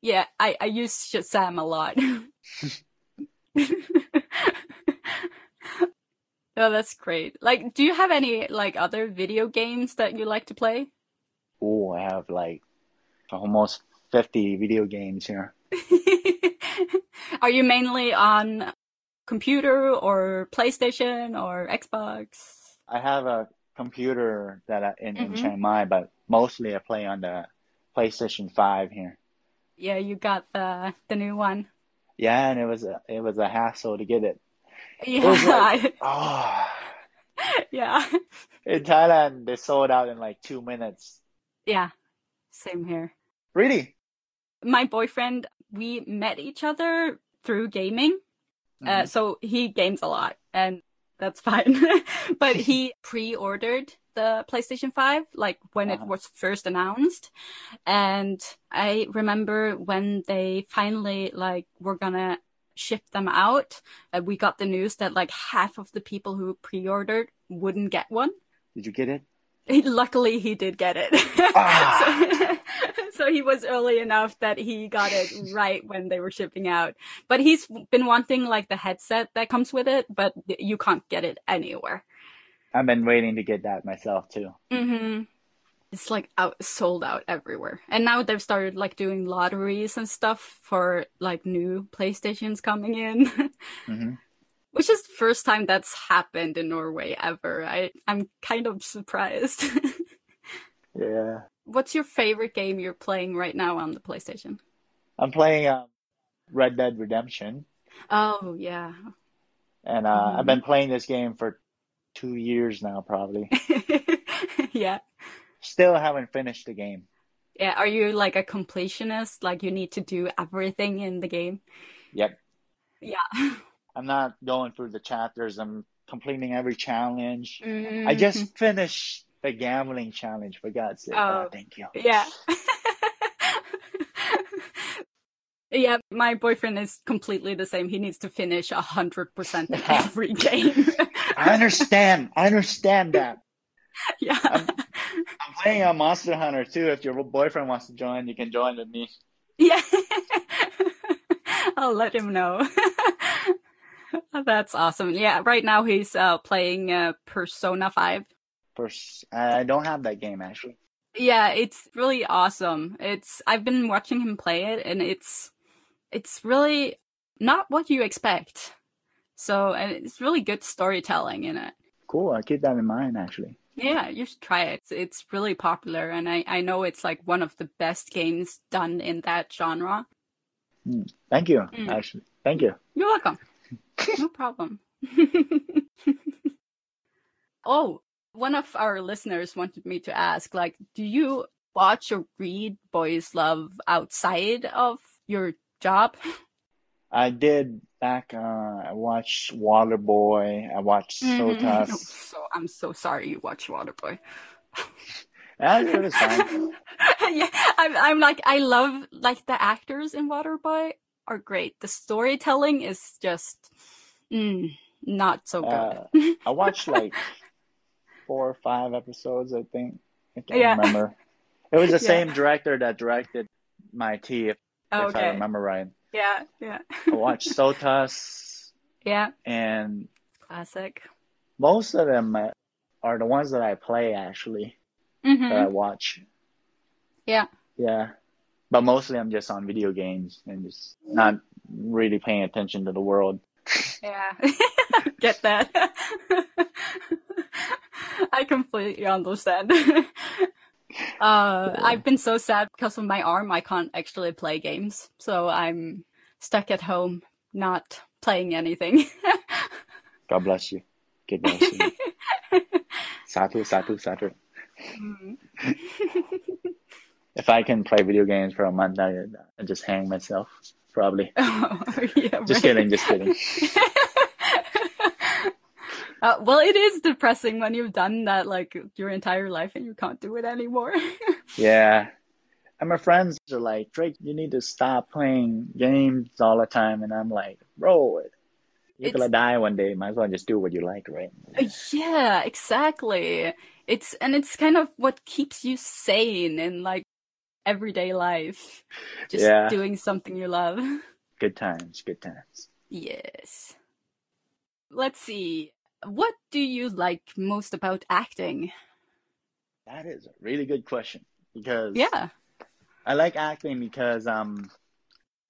Yeah, I I use Shazam a lot. Oh, that's great. Like, do you have any like other video games that you like to play? oh, I have like almost 50 video games here. Are you mainly on computer or PlayStation or Xbox? I have a computer that I, in, in Mhm. Chiang Mai, but mostly I play on the PlayStation 5 here. Yeah, you got the the new one. Yeah, and it was a it was a hassle to get it. Yeah, was like- Oh, yeah, in Thailand they sold out in like two minutes. yeah. Same here. Really? My boyfriend, we met each other through gaming. Uh, Mhm. so he games a lot, and that's fine. but he pre-ordered the PlayStation 5, like when it Uh-huh. was first announced. And I remember when they finally like were gonna ship them out, uh, we got the news that like half of the people who pre-ordered wouldn't get one. Did you get it? Luckily, he did get it. Ah. so, so he was early enough that he got it right when they were shipping out. But he's been wanting like the headset that comes with it, but you can't get it anywhere. I've been waiting to get that myself too. hmm It's like out sold out everywhere. And now they've started like doing lotteries and stuff for like new PlayStations coming in. hmm Which is the first time that's happened in Norway ever. I I'm kind of surprised. Yeah. What's your favorite game you're playing right now on the PlayStation? I'm playing um, Red Dead Redemption, Oh yeah. and uh, Mhm. I've been playing this game for two years now, probably. yeah. Still haven't finished the game. Yeah. Are you like a completionist? Like you need to do everything in the game? Yep. Yeah. I'm not going through the chapters. I'm completing every challenge. I Mhm. just finished the gambling challenge, for God's sake. Oh. Oh, thank you. Yeah. Yeah, my boyfriend is completely the same. He needs to finish a hundred percent in every game. I understand. I understand that. yeah. I'm playing a Monster Hunter too. If your boyfriend wants to join, you can join with me. Yeah. I'll let him know. That's awesome. Yeah, right now he's uh, playing uh, Persona 5. Pers- I don't have that game actually. Yeah, it's really awesome. It's I've been watching him play it and it's it's really not what you expect. So, and it's really good storytelling in it. Cool. I'll keep that in mind actually. Yeah, you should try it. It's, it's really popular and I I know it's like one of the best games done in that genre. Thank you. Mm. Actually, thank you. You're welcome. no problem. oh, one of our listeners wanted me to ask, like, do you watch or read Boys Love outside of your job? I did back. Uh, I watched Waterboy. I watched Mhm. SOTUS. So I'm so sorry you watch Waterboy. Yeah, it was fine. yeah, I'm, I'm like, I love like the actors in Waterboy are great. The storytelling is just Mm, not so good. Uh, I watched like four or five episodes, I think. I can't Yeah. remember. It was the Yeah. same director that directed My Tea, if, if I remember right. Yeah, yeah. I watched SOTUS, yeah, and classic. most of them are the ones that I play actually hmm that I watch. Yeah. Yeah, but mostly I'm just on video games and just not really paying attention to the world. Yeah. Get that. I completely understand. Uh, I've been so sad because of my arm. I can't actually play games. So I'm stuck at home, not playing anything. God bless you. God bless you. Satu, satu, satu. If I can play video games for a month, I I just hang myself probably. oh, yeah, Just right. kidding, just kidding. Uh, well, it is depressing when you've done that like your entire life and you can't do it anymore. Yeah. And my friends are like, Drake, you need to stop playing games all the time. And I'm like, bro, you're It's- gonna die one day. Might as well just do what you like, right? yeah, exactly. It's and it's kind of what keeps you sane in like everyday life. Just Yeah. doing something you love. Good times, good times. Yes. Let's see. What do you like most about acting? That is a really good question because Yeah. I like acting because um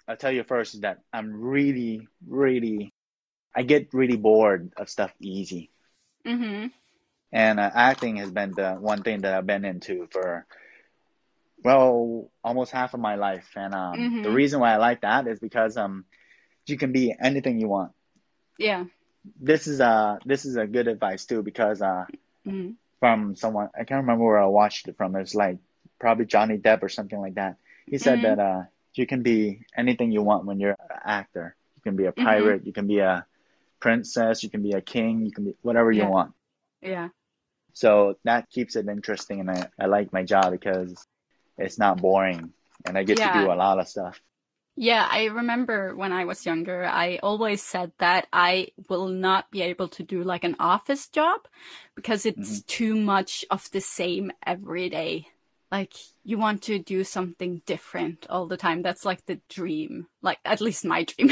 I'll tell you first is that I'm really, really I get really bored of stuff easy. Mhm. And uh, acting has been the one thing that I've been into for well, almost half of my life. And um Mhm. the reason why I like that is because um you can be anything you want. Yeah. This is uh this is a good advice too because uh Mhm. from someone I can't remember where I watched it from. It's like probably Johnny Depp or something like that. He said Mhm. that uh you can be anything you want when you're an actor. You can be a Mhm. pirate, you can be a princess, you can be a king, you can be whatever you want. Yeah. So that keeps it interesting and I, I like my job because it's not boring and I get to do a lot of stuff. Yeah, I remember when I was younger, I always said that I will not be able to do like an office job because it's too much of the same every day. Like you want to do something different all the time. That's like the dream. Like at least my dream.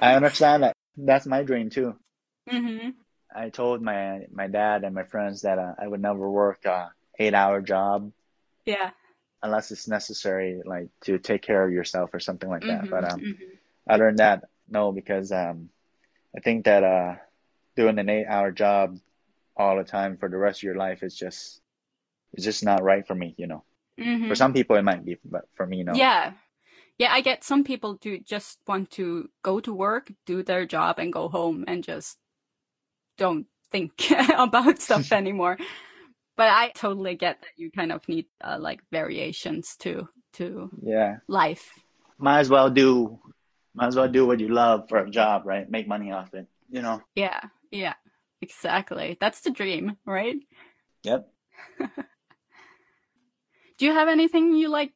I understand that. That's my dream too. hmm I told my my dad and my friends that uh, I would never work a eight hour job Yeah. Unless it's necessary, like to take care of yourself or something like that. Mhm, But um, mhm. other than that, no, because um, I think that uh, doing an eight hour job all the time for the rest of your life is just it's just not right for me. You know, Mhm. for some people it might be, but for me, no. Yeah. Yeah, I get some people do just want to go to work, do their job, and go home and just don't think about stuff anymore. But I totally get that you kind of need uh, like variations to to Yeah. life. Might as well do, might as well do what you love for a job, right? Make money off it. You know. Yeah, yeah, exactly. That's the dream, right? Yep. Do you have anything you like,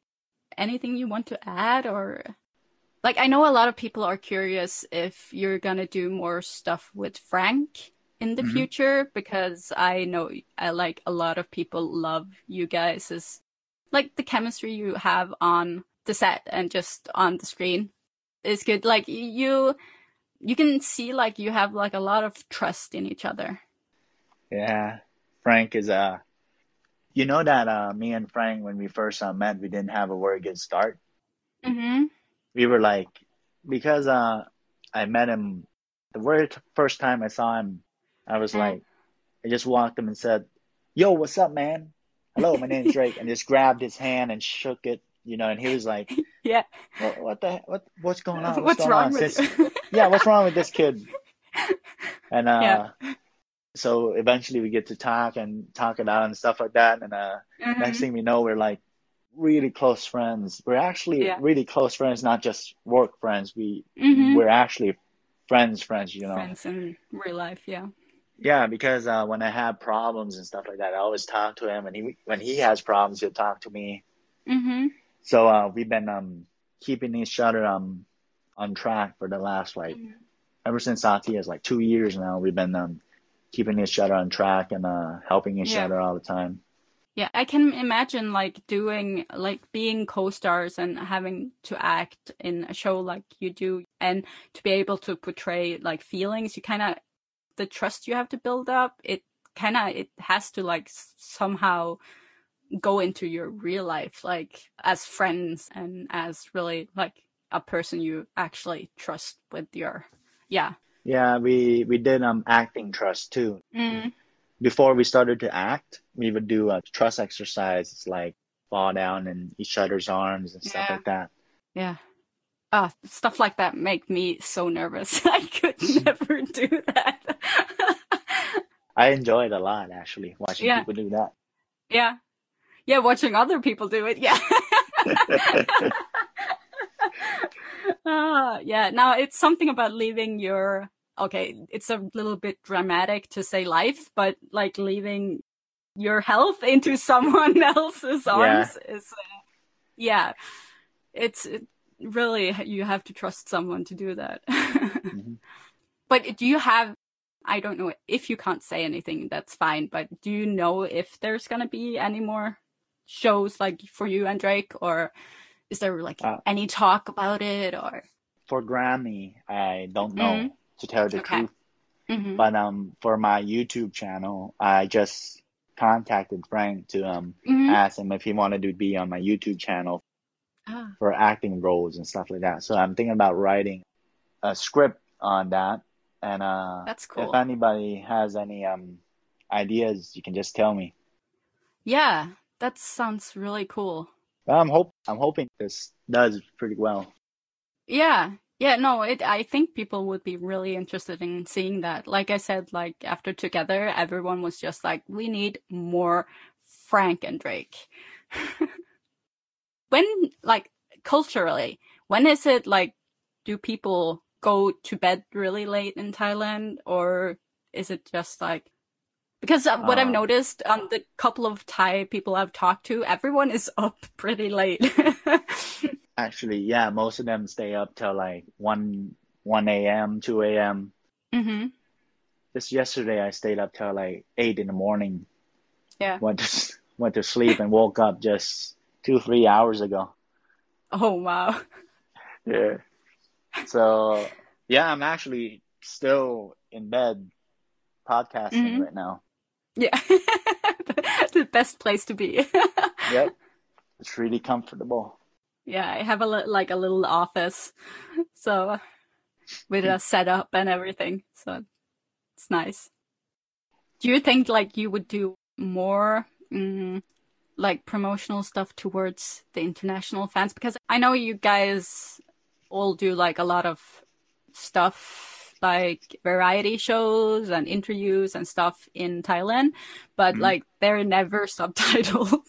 anything you want to add or? Like, I know a lot of people are curious if you're gonna do more stuff with Frank in the Mhm. future because I know I like a lot of people love you guys is like the chemistry you have on the set and just on the screen is good. Like you, you can see like you have like a lot of trust in each other. Yeah. Frank is uh you know that uh me and Frank when we first uh, met we didn't have a very good start. Mm-hmm. We were like because uh I met him the very t- first time I saw him I was Mm. like I just walked him and said, "Yo, what's up, man? Hello, my name's Drake." and just grabbed his hand and shook it, you know, and he was like, Yeah. "What, what the what what's going on? What's going wrong on? with you? yeah, what's wrong with this kid?" And uh Yeah. so eventually we get to talk and talk it out and stuff like that and uh Mhm. next thing we know we're like really close friends we're actually Yeah. really close friends not just work friends we Mhm. we're actually friends friends you know Friends in real life, yeah. Yeah because uh when i have problems and stuff like that i always talk to him and he when he has problems he'll talk to me Mm-hmm. so uh we've been um keeping each other um on track for the last like Mhm. ever since Sati is like two years now, we've been um, keeping each other on track and uh, helping each Yeah. other all the time. Yeah, I can imagine like doing like being co-stars and having to act in a show like you do and to be able to portray like feelings, you kind of the trust you have to build up, it kind of it has to like s- somehow go into your real life like as friends and as really like a person you actually trust with your yeah. Yeah, we we did um acting trust too. Mm. Before we started to act, we would do a trust exercises like fall down in each other's arms and stuff Yeah. like that. Yeah. Ah, stuff like that make me so nervous. I could never do that. I enjoy it a lot actually watching Yeah. people do that. yeah. Yeah, watching other people do it. Yeah. Ah, yeah. Now it's something about leaving your okay, it's a little bit dramatic to say life, but like leaving your health into someone else's arms is uh, yeah. It's it, really you have to trust someone to do that. But do you have I don't know if you can't say anything, that's fine, but do you know if there's going to be any more shows like for you and Drake or is there like Uh, any talk about it or For Grammy, I don't know Mhm. to tell the Okay. truth. Mhm. But um, for my YouTube channel, I just contacted Frank to um Mhm. ask him if he wanted to be on my YouTube channel Ah, for acting roles and stuff like that. So I'm thinking about writing a script on that. And uh, That's cool. if anybody has any um ideas, you can just tell me. yeah, that sounds really cool. I'm hope I'm hoping this does pretty well. Yeah. Yeah, no, it I think people would be really interested in seeing that. Like I said, like after together, everyone was just like, we need more Frank and Drake. when like culturally, when is it like do people go to bed really late in Thailand or is it just like because uh, what I've Uh, noticed um the couple of Thai people I've talked to, everyone is up pretty late. Actually, yeah, most of them stay up till like one one a.m., two a.m. mhm. Just yesterday, I stayed up till like eight in the morning. Yeah. Went to went to sleep and woke up just two three hours ago. Oh wow. Yeah. So yeah, I'm actually still in bed podcasting Mhm. right now. Yeah. the best place to be. Yep. It's really comfortable. yeah, I have a li- like a little office, so with a setup and everything, so it's nice. Do you think like you would do more mm, like promotional stuff towards the international fans? Because I know you guys all do like a lot of stuff like variety shows and interviews and stuff in Thailand, but like they're never subtitled.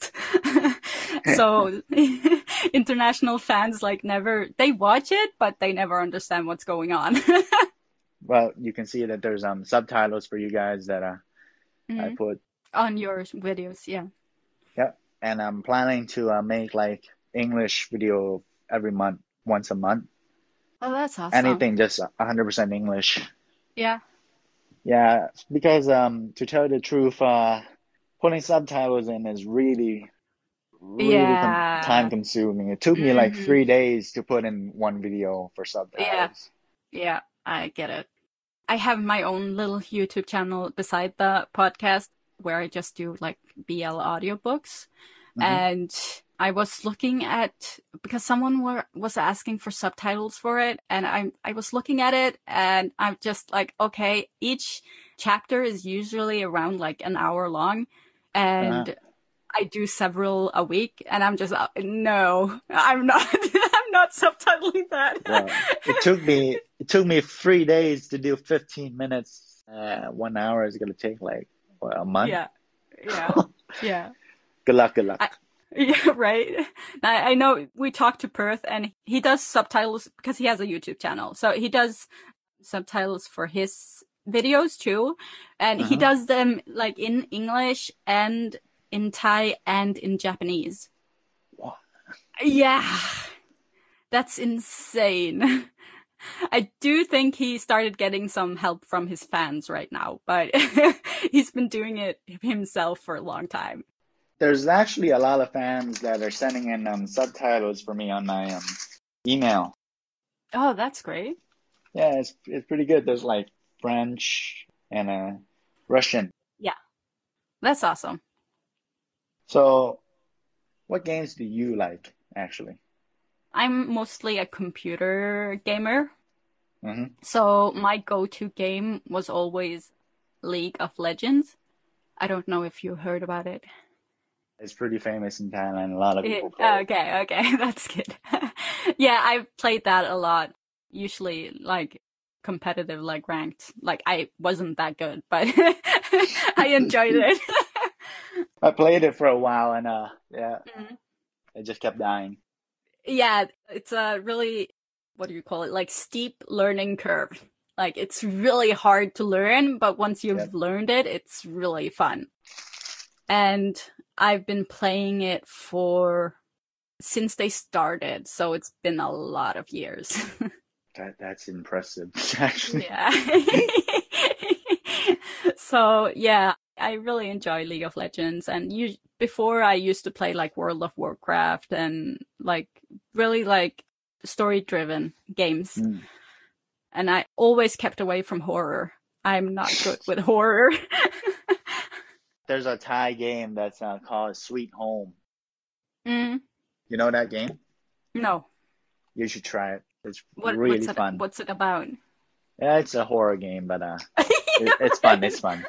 so international fans like never they watch it, but they never understand what's going on. Well, you can see that there's um subtitles for you guys that uh, I Mhm. put. on your videos, yeah. And I'm planning to uh, make like English video every month, once a month. Oh, that's awesome. Anything just 100% English. Yeah. Yeah, because um to tell you the truth, uh putting subtitles in is really really Yeah. com- time consuming. It took me like Mhm. three days to put in one video for subtitles. Yeah. Yeah, I get it. I have my own little YouTube channel beside the podcast where I just do like BL audiobooks. Mhm. And I was looking at because someone were was asking for subtitles for it and I I was looking at it and I'm just like okay each chapter is usually around like an hour long and I do several a week and I'm just uh, no I'm not I'm not subtitling that Well, it took me it took me three days to do 15 minutes. Uh, one hour is gonna take like what, a month. yeah yeah yeah Good luck, good luck. I- Yeah, right. I, I know we talked to Perth and he does subtitles because he has a YouTube channel. So he does subtitles for his videos too. And he Uh-huh. does them like in English and in Thai and in Japanese. What? Yeah. That's insane. I do think he started getting some help from his fans right now, but he's been doing it himself for a long time. There's actually a lot of fans that are sending in um, subtitles for me on my um, email. Oh, that's great. Yeah, it's it's pretty good. There's like French and uh, Russian. Yeah, that's awesome. So, what games do you like actually? I'm mostly a computer gamer. hmm So my go-to game was always League of Legends. I don't know if you heard about it. It's pretty famous in Thailand. A lot of people play. it. okay, okay, that's good. yeah, I've played that a lot. Usually, like competitive, like ranked. Like I wasn't that good, but I enjoyed it. I played it for a while and uh, yeah, Mhm. it just kept dying. Yeah, it's a really what do you call it? Like steep learning curve. Like it's really hard to learn, but once you've Yep. learned it, it's really fun. And I've been playing it for since they started, so it's been a lot of years. That that's impressive, actually. yeah. so yeah, I really enjoy League of Legends and you before I used to play like World of Warcraft and like really like story driven games. Mm. And I always kept away from horror. I'm not good with horror. There's a Thai game that's uh, called Sweet Home. mm, You know that game? no. You should try it. It's What, really what's it fun. what's it about? Yeah, it's a horror game, but uh, it, it's fun. It's fun.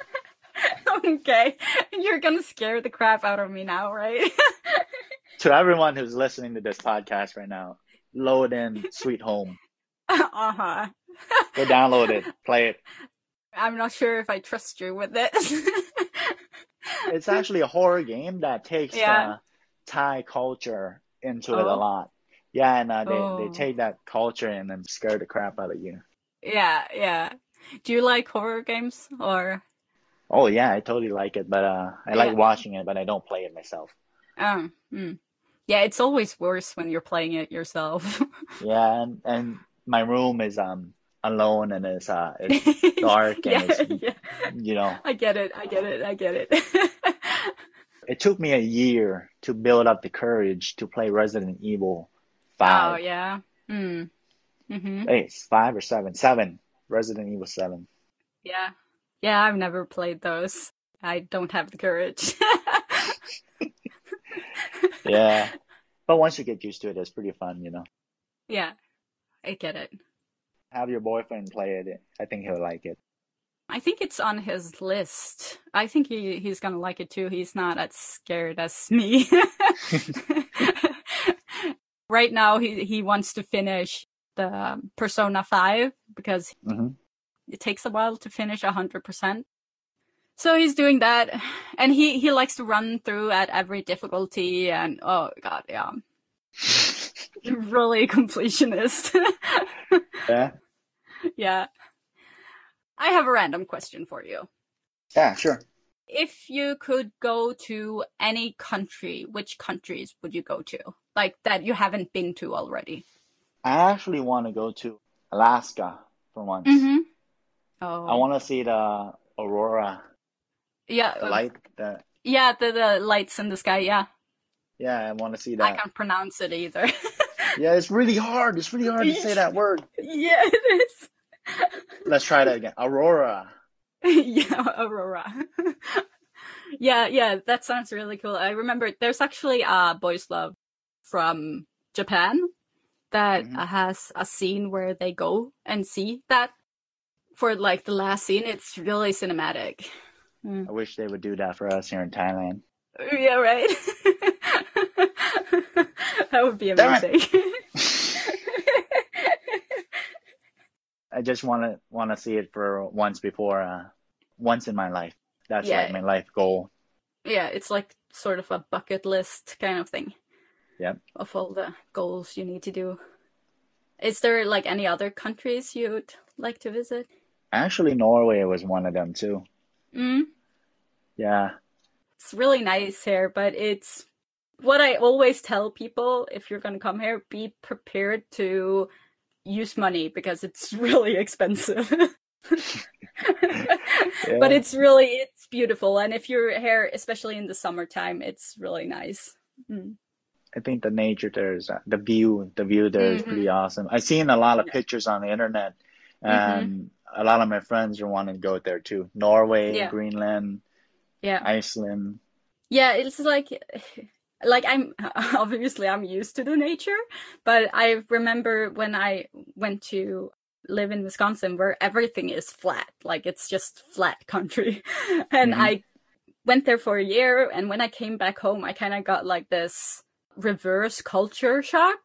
okay. You're gonna scare the crap out of me now, right? To everyone who's listening to this podcast right now, load in Sweet Home. uh-huh. Go download it, play it. I'm not sure if I trust you with this. It's actually a horror game that takes Yeah. uh, Thai culture into it a Oh. lot. Yeah, and uh, they Oh. they take that culture and then scare the crap out of you. yeah, yeah. Do you like horror games or Oh yeah, I totally like it, but uh, I like watching it, but I don't play it myself. um mm. Yeah, it's always worse when you're playing it yourself. Yeah, and, and my room is um alone and it's uh it's dark and it's yeah. you know I get it. I get it. I get it. it took me a year to build up the courage to play Resident Evil oh five. yeah. Mm. Mhm. Hey, it's five or seven? Seven. Resident Evil seven. Yeah. Yeah, I've never played those. I don't have the courage. Yeah. but once you get used to it, it's pretty fun, you know. yeah. I get it. Have your boyfriend play it. I think he'll like it. I think it's on his list. I think he he's gonna like it too. He's not as scared as me. right now, he he wants to finish the Persona Five because hmm it takes a while to finish hundred percent. So he's doing that, and he he likes to run through at every difficulty. And oh god, yeah, really completionist. Yeah. yeah. I have a random question for you. Yeah, sure. if you could go to any country, which countries would you go to? Like that you haven't been to already. I actually want to go to Alaska for once. Mm-hmm. Oh, I want to see the aurora, yeah, the uh, light. The yeah, the, the lights in the sky. Yeah, yeah, I want to see that. I can't pronounce it either. Yeah, it's really hard. It's really hard to say that word. yeah, it is. Let's try that again. Aurora. yeah, Aurora. yeah, yeah, that sounds really cool. I remember there's actually a boys love from Japan that Mhm. has a scene where they go and see that for like the last scene. It's really cinematic. Mm. I wish they would do that for us here in Thailand. Yeah, right. that would be amazing. I just want to want to see it for once before, uh, once in my life. That's Yeah. like my life goal. yeah, it's like sort of a bucket list kind of thing. Yep. Of all the goals you need to do. Is there like any other countries you'd like to visit? Actually, Norway was one of them too. Mm, Yeah. it's really nice here, but it's what I always tell people if you're going to come here, be prepared to use money because it's really expensive. Yeah. But it's really it's beautiful, and if your hair, especially in the summertime, it's really nice. Mm. I think the nature there is uh, the view. The view there is pretty awesome. I've seen a lot of pictures on the internet, and a lot of my friends are wanting to go there too. Norway, Yeah. Greenland, Yeah. Iceland. Yeah, it's like like I'm obviously I'm used to the nature, but I remember when I went to live in Wisconsin where everything is flat, like it's just flat country. and Mhm. I went there for a year and when I came back home I kind of got like this reverse culture shock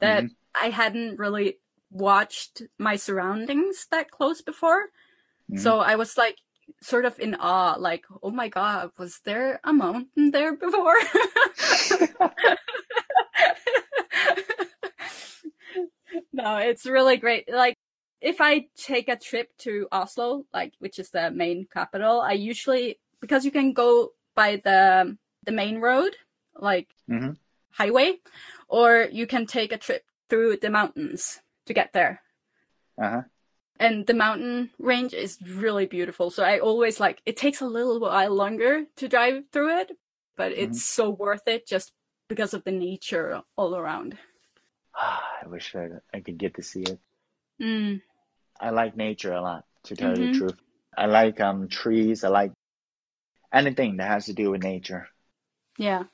that I hadn't really watched my surroundings that close before. So I was like sort of in awe, like, oh my god, was there a mountain there before? no, it's really great. Like, if I take a trip to Oslo, like, which is the main capital, I usually, because you can go by the, the main road, like hmm highway, or you can take a trip through the mountains to get there Uh huh. and the mountain range is really beautiful. So I always like it takes a little while longer to drive through it, but it's so worth it just because of the nature all around. I wish I, I could get to see it. Mm. I like nature a lot, to tell you Mhm. the truth. I like um trees. I like anything that has to do with nature. Yeah,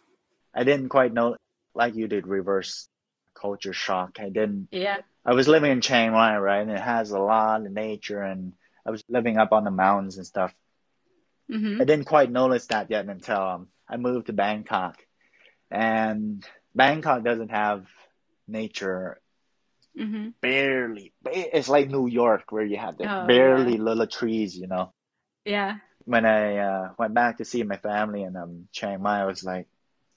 I didn't quite know, like you did, reverse culture shock. I didn't. yeah, I was living in Chiang Mai, right, and it has a lot of nature, and I was living up on the mountains and stuff. hmm I didn't quite notice that yet until um, I moved to Bangkok, and Bangkok doesn't have nature hmm barely. ba- It's like New York where you have the Oh, barely little trees, you know. yeah, When I uh, went back to see my family in um, Chiang Mai, I was like,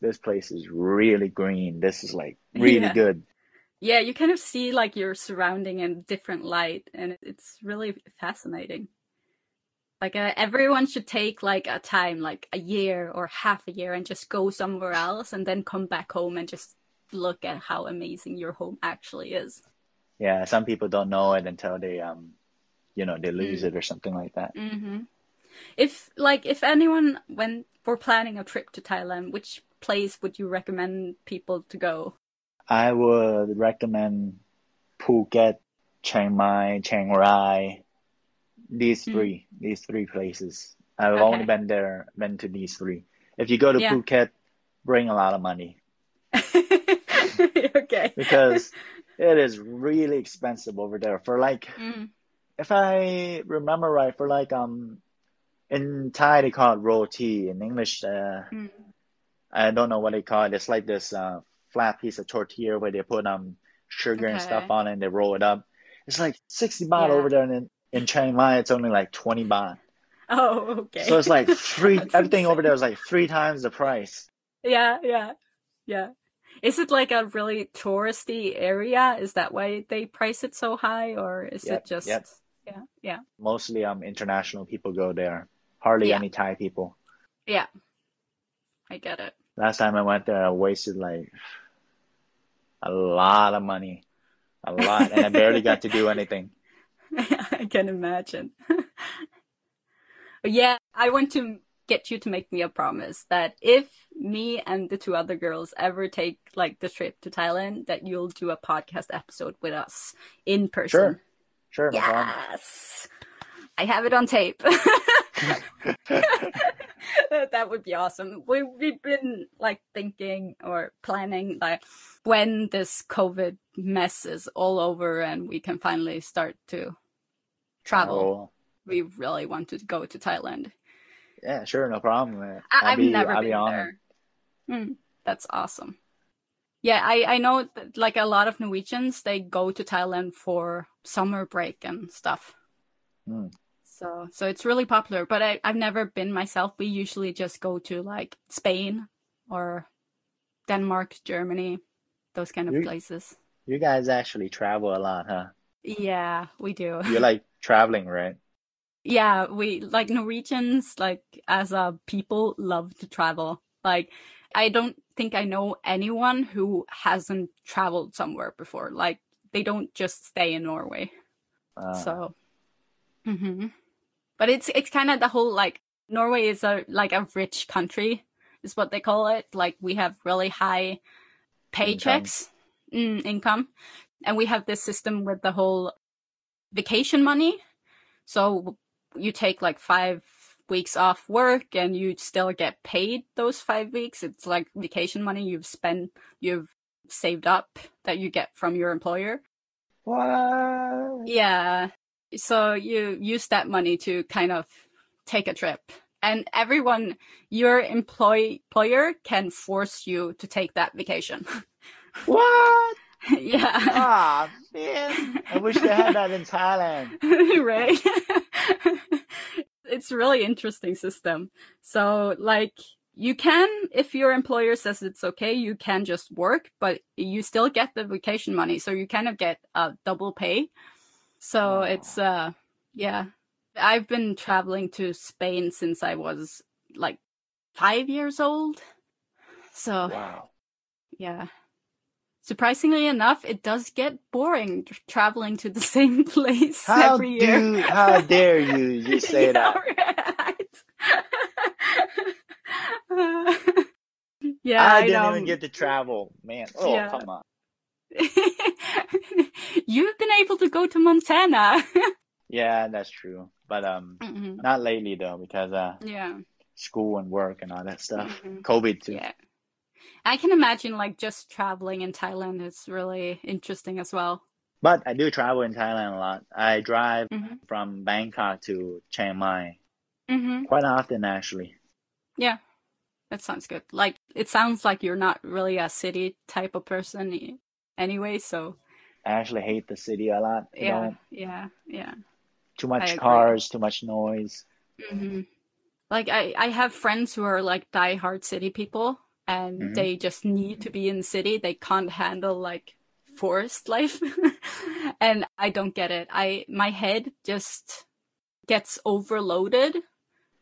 this place is really green. This is like really Yeah. good. Yeah. You kind of see like your surrounding in different light, and it's really fascinating. Like uh, everyone should take like a time, like a year or half a year, and just go somewhere else, and then come back home and just look at how amazing your home actually is. Yeah, some people don't know it until they um, you know, they lose Mm. it or something like that. Mm-hmm. If like if anyone when we're planning a trip to Thailand, which place would you recommend people to go? I would recommend Phuket, Chiang Mai, Chiang Rai. These Mm. three, these three places. I've Okay. only been there, been to these three. If you go to Yeah. Phuket, bring a lot of money okay. because it is really expensive over there. For like, Mm, if I remember right, for like um, in Thai they call it roti. In English, uh, mm. I don't know what they call it. It's like this uh flat piece of tortilla where they put um sugar and stuff on it and they roll it up. It's like 60 baht Yeah. over there, and in, in Chiang Mai it's only like 20 baht. Oh, okay. So it's like three. Everything over there is like three times the price. Yeah, yeah, yeah. Is it like a really touristy area? Is that why they price it so high, or is Yep, it just? yep. Yeah, yeah, Mostly um international people go there. Hardly Yeah. any Thai people. yeah. I get it. Last time I went there, I wasted like a lot of money, a lot, and I barely got to do anything. I can imagine. yeah, I want to get you to make me a promise that if me and the two other girls ever take like the trip to Thailand, that you'll do a podcast episode with us in person. Sure, sure, no. Yes. I have it on tape. that would be awesome. We we've been like thinking or planning like when this COVID mess is all over and we can finally start to travel. Oh, We really want to go to Thailand. yeah, sure, no problem. I, be, never I'll been be there. Mm, that's awesome. Yeah, I, I know that, like a lot of Norwegians, they go to Thailand for summer break and stuff. Mm. So so it's really popular, but I, I've never been myself. We usually just go to like Spain or Denmark, Germany, those kind of You- places. You guys actually travel a lot, huh? Yeah, we do. You like traveling, right? Yeah, we like Norwegians, like as a people, love to travel. Like, I don't think I know anyone who hasn't traveled somewhere before. Like, they don't just stay in Norway. Uh, So, hmm but it's it's kind of the whole like Norway is a like a rich country is what they call it. Like we have really high paychecks, income, mm, income. and we have this system with the whole vacation money. So you take like five weeks off work and you still get paid those five weeks. It's like vacation money you've spent, you've saved up that you get from your employer. what? Yeah. So you use that money to kind of take a trip. And everyone, your employ- employer can force you to take that vacation. What? yeah. Ah, man. I wish they had that in Thailand. right. it's really interesting system. So like you can, if your employer says it's okay, you can just work, but you still get the vacation money. So you kind of get a double pay. So it's, uh, yeah, I've been traveling to Spain since I was like five years old. So Wow. yeah. Surprisingly enough, it does get boring traveling to the same place How every year. do how dare you you say Yeah, that? right. yeah, I I, didn't know. even get to travel, man. Oh, Yeah. come on. You've been able to go to Montana. Yeah, that's true. But um, Mhm. not lately though, because uh, Yeah, school and work and all that stuff. Mhm. COVID too. yeah. I can imagine like just traveling in Thailand is really interesting as well. But I do travel in Thailand a lot. I drive Mhm. from Bangkok to Chiang Mai hmm quite often, actually. Yeah, that sounds good. Like it sounds like you're not really a city type of person anyway. So I actually hate the city a lot. You yeah, know, yeah, yeah. too much cars, too much noise. hmm Like I, I have friends who are like diehard city people, and Mhm. they just need to be in the city. They can't handle like forest life, and I don't get it. I my head just gets overloaded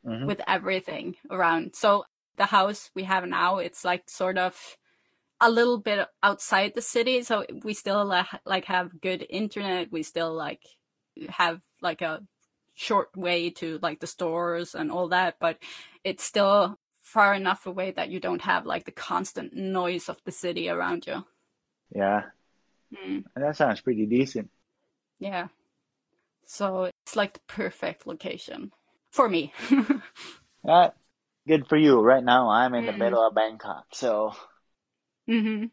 Mhm. with everything around. So the house we have now, it's like sort of a little bit outside the city. So we still like have good internet. We still like have like a short way to like the stores and all that, but it's still far enough away that you don't have like the constant noise of the city around you. Yeah, Mm, that sounds pretty decent. yeah. So it's like the perfect location for me. Uh, good for you. Right now, I'm in the Mm. middle of Bangkok, so hmm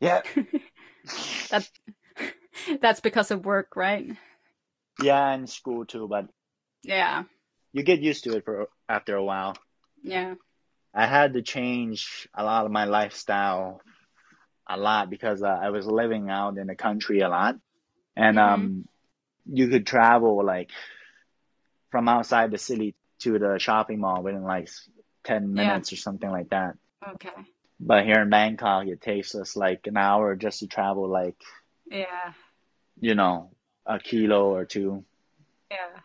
yeah, That that's because of work, right? yeah, and school too. But Yeah. you get used to it for after a while. Yeah. I had to change a lot of my lifestyle a lot because uh, I was living out in the country a lot, and Mhm. um, you could travel like from outside the city to the shopping mall within like ten Yeah. minutes or something like that. Okay. But here in Bangkok, it takes us like an hour just to travel like Yeah. you know a kilo or two. Yeah.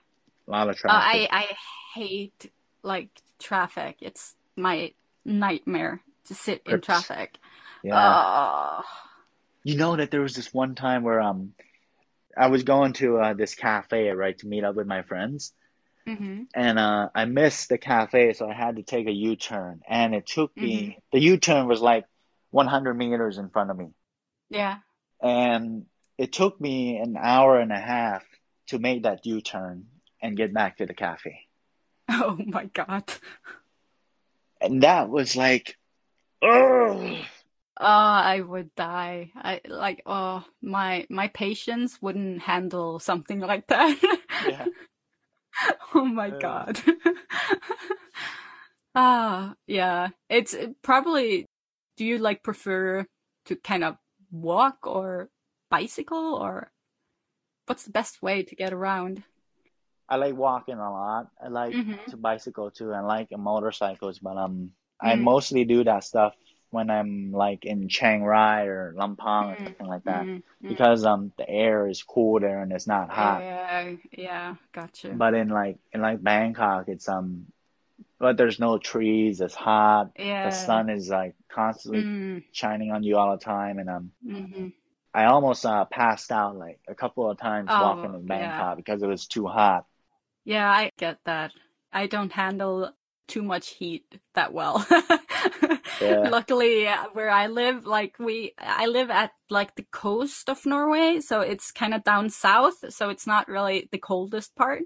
A lot of Uh, traffic. I I hate like traffic. It's my nightmare to sit in traffic. yeah. Oh. You know that there was this one time where um I was going to uh, this cafe right to meet up with my friends Mhm. and uh I missed the cafe so I had to take a U-turn and it took me the U-turn was like 100 meters in front of me Yeah. and it took me an hour and a half to make that U-turn and get back to the cafe Oh my god. and that was like ugh. Oh, I would die. I like oh my my patience wouldn't handle something like that. yeah oh my god. ah, yeah. It's probably do you like prefer to kind of walk or bicycle or what's the best way to get around? I like walking a lot I like Mhm. to bicycle too and like motorcycles but um I Mm. mostly do that stuff when I'm like in Chiang Rai or Lampang or Mm, something like that Mm, mm. because um the air is cool there and it's not hot. Yeah, yeah, gotcha. But in like in like Bangkok, it's um, but there's no trees. It's hot. yeah. The sun is like constantly Mm, shining on you all the time, and um, mhm. I almost uh, passed out like a couple of times Oh, walking in yeah. Bangkok because it was too hot. Yeah, I get that. I don't handle too much heat that well. Yeah. Luckily, where I live, like we, I live at like the coast of Norway, so it's kind of down south, so it's not really the coldest part.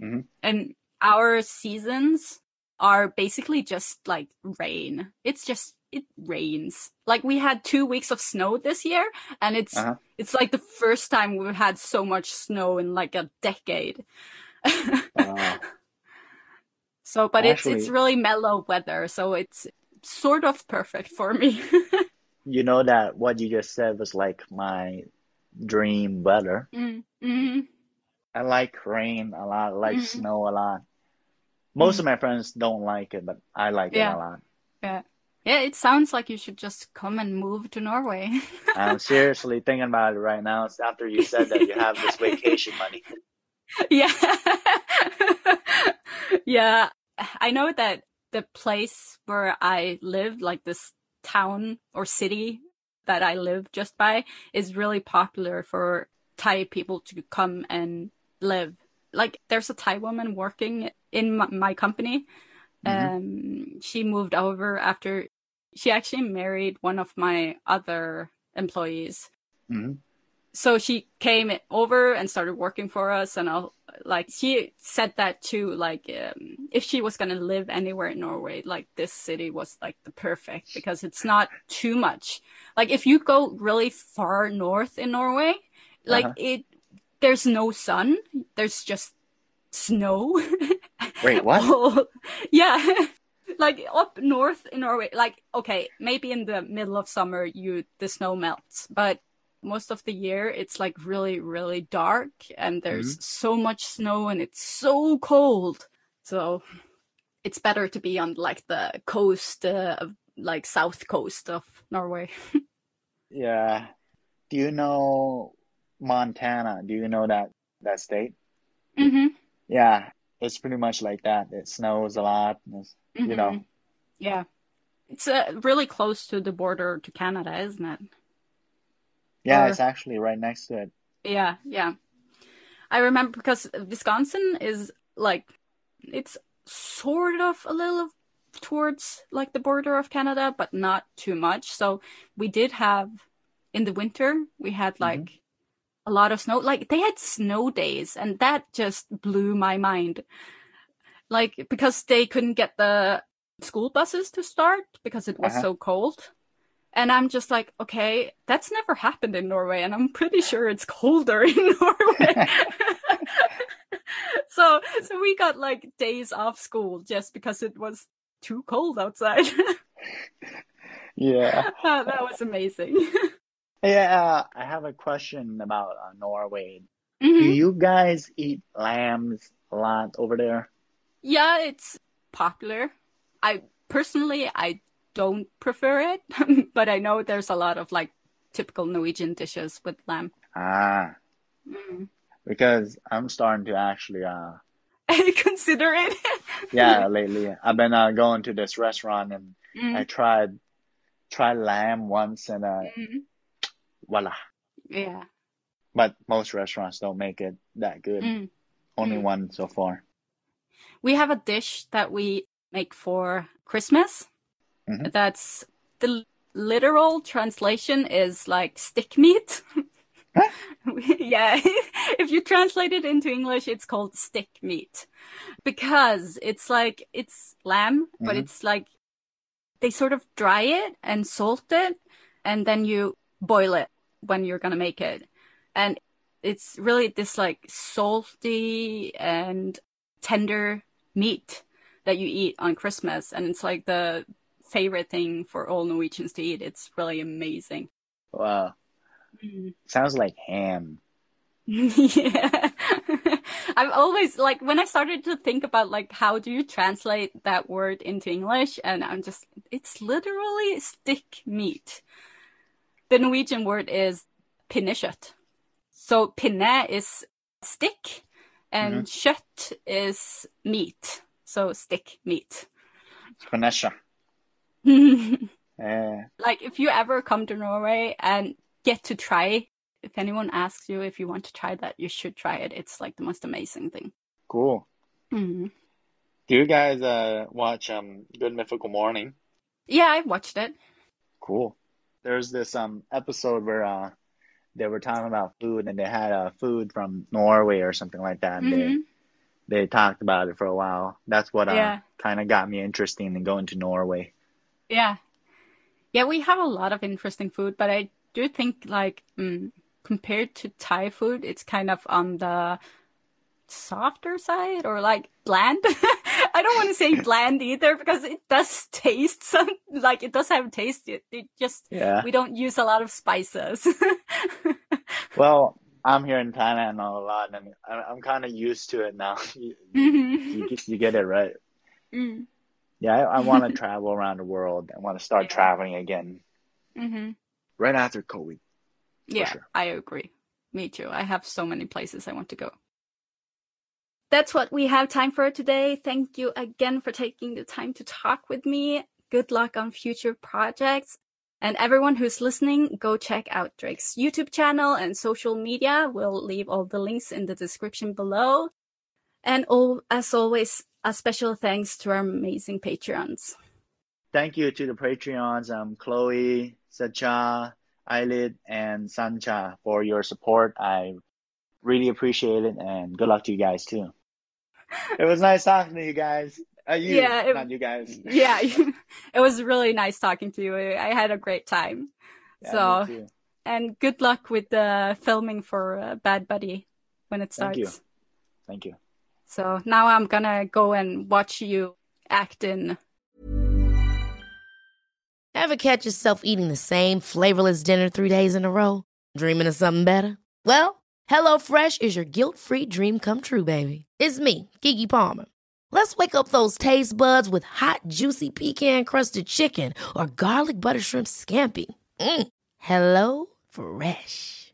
Mhm. And our seasons are basically just like rain. It's just it rains. Like we had two weeks of snow this year, and it's Uh-huh. it's like the first time we've had so much snow in like a decade. Uh, So, but it's it's really mellow weather, so it's sort of perfect for me. you know that what you just said was like my dream weather. mm mm I like rain a lot, I like Mhm. snow a lot. Most of my friends don't like it, but I like Yeah. it a lot. Yeah, yeah. It sounds like you should just come and move to Norway. I'm seriously thinking about it right now. It's After you said that you have this vacation money. yeah, yeah. I know that the place where I live, like this town or city that I live just by, is really popular for Thai people to come and live. Like, there's a Thai woman working in my, my company. Um, she moved over after she actually married one of my other employees hmm so she came over and started working for us and I'll, like she said that too like um, if she was going to live anywhere in norway like this city was like the perfect because it's not too much like if you go really far north in norway like Uh-huh. it there's no sun there's just snow Wait, what? Oh, yeah like up north in norway like okay maybe in the middle of summer you the snow melts but most of the year it's like really really dark and there's so much snow and it's so cold so it's better to be on like the coast uh, of like south coast of norway Yeah. Do you know Montana? Do you know that that state? mm-hmm. Yeah, it's pretty much like that. It snows a lot. It's- You know. Mhm. yeah it's uh, really close to the border to canada isn't it Yeah, Or- it's actually right next to it. Yeah, yeah. I remember because Wisconsin is like it's sort of a little towards like the border of Canada, but not too much. So we did have in the winter we had like a lot of snow. Like they had snow days, and that just blew my mind. Like because they couldn't get the school buses to start because it was Uh-huh. so cold. And I'm just like, okay, that's never happened in Norway, and I'm pretty sure it's colder in Norway. so, so we got like days off school just because it was too cold outside. Yeah. that, that was amazing. Yeah, uh, I have a question about uh, Norway. Do Mhm. you guys eat lambs a lot over there? Yeah, it's popular. I personally, I don't prefer it, but I know there's a lot of like typical Norwegian dishes with lamb. Ah, Mm. because I'm starting to actually, uh, Consider it. yeah, lately I've been uh, going to this restaurant and Mm. I tried tried lamb once and uh, Mm. voila. Yeah. But most restaurants don't make it that good. Mm. Only Mm. one so far. We have a dish that we make for Christmas. Mhm. That's the literal translation is like stick meat. Huh? yeah, if you translate it into English, it's called stick meat because it's like it's lamb, but Mhm. it's like they sort of dry it and salt it, and then you boil it when you're gonna make it, and it's really this like salty and tender meat that you eat on Christmas, and it's like the favorite thing for all Norwegians to eat. It's really amazing. Wow. Mm. Sounds like ham. yeah. I've always like when I started to think about like how do you translate that word into English and I'm just it's literally stick meat. The Norwegian word is pinnekjøtt. So pinne is stick and kjøtt is meat. So stick meat. Spanesha. Yeah. like if you ever come to Norway and get to try. If anyone asks you if you want to try that, you should try it. It's like the most amazing thing. Cool. hmm Do you guys uh watch um Good Mythical Morning? Yeah, I watched it. Cool. There's this um episode where uh they were talking about food and they had uh food from Norway or something like that. And hmm they they talked about it for a while. That's what uh Yeah. kind of got me interested in going to Norway. Yeah. Yeah, we have a lot of interesting food, but I do think like mm, compared to Thai food, it's kind of on the softer side or like bland. I don't want to say bland either because it does taste some like it does have taste. It, it just Yeah. we don't use a lot of spices. Well, I'm here in Thailand a lot, and I- I'm kind of used to it now. You, you, get- you get it right. mm Yeah, I, I want to travel around the world. I want to start traveling again hmm right after COVID. Yeah, sure. I agree. Me too. I have so many places I want to go. That's what we have time for today. Thank you again for taking the time to talk with me. Good luck on future projects. And everyone who's listening, go check out Drake's YouTube channel and social media. We'll leave all the links in the description below. And all, as always, a special thanks to our amazing Patreons. Thank you to the Patreons, um, Chloe, Sacha, Eyelid, and Sancha for your support. I really appreciate it, and good luck to you guys too. It was nice talking to you guys. Uh, you, Yeah, it- not you guys. Yeah, it was really nice talking to you. I had a great time. Yeah, so, and good luck with the filming for uh, Bad Buddy when it starts. Thank you. Thank you. So now I'm gonna go and watch you act in. Ever catch yourself eating the same flavorless dinner three days in a row? Dreaming of something better? Well, HelloFresh is your guilt-free dream come true, baby. It's me, Keke Palmer. Let's wake up those taste buds with hot, juicy pecan-crusted chicken or garlic butter shrimp scampi. Mm. Hello Fresh.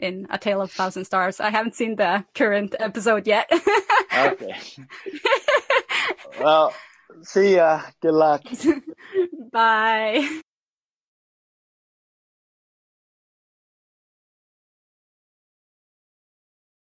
In A Tale of Thousand Stars. I haven't seen the current episode yet. Okay. well, see ya. Good luck. Bye.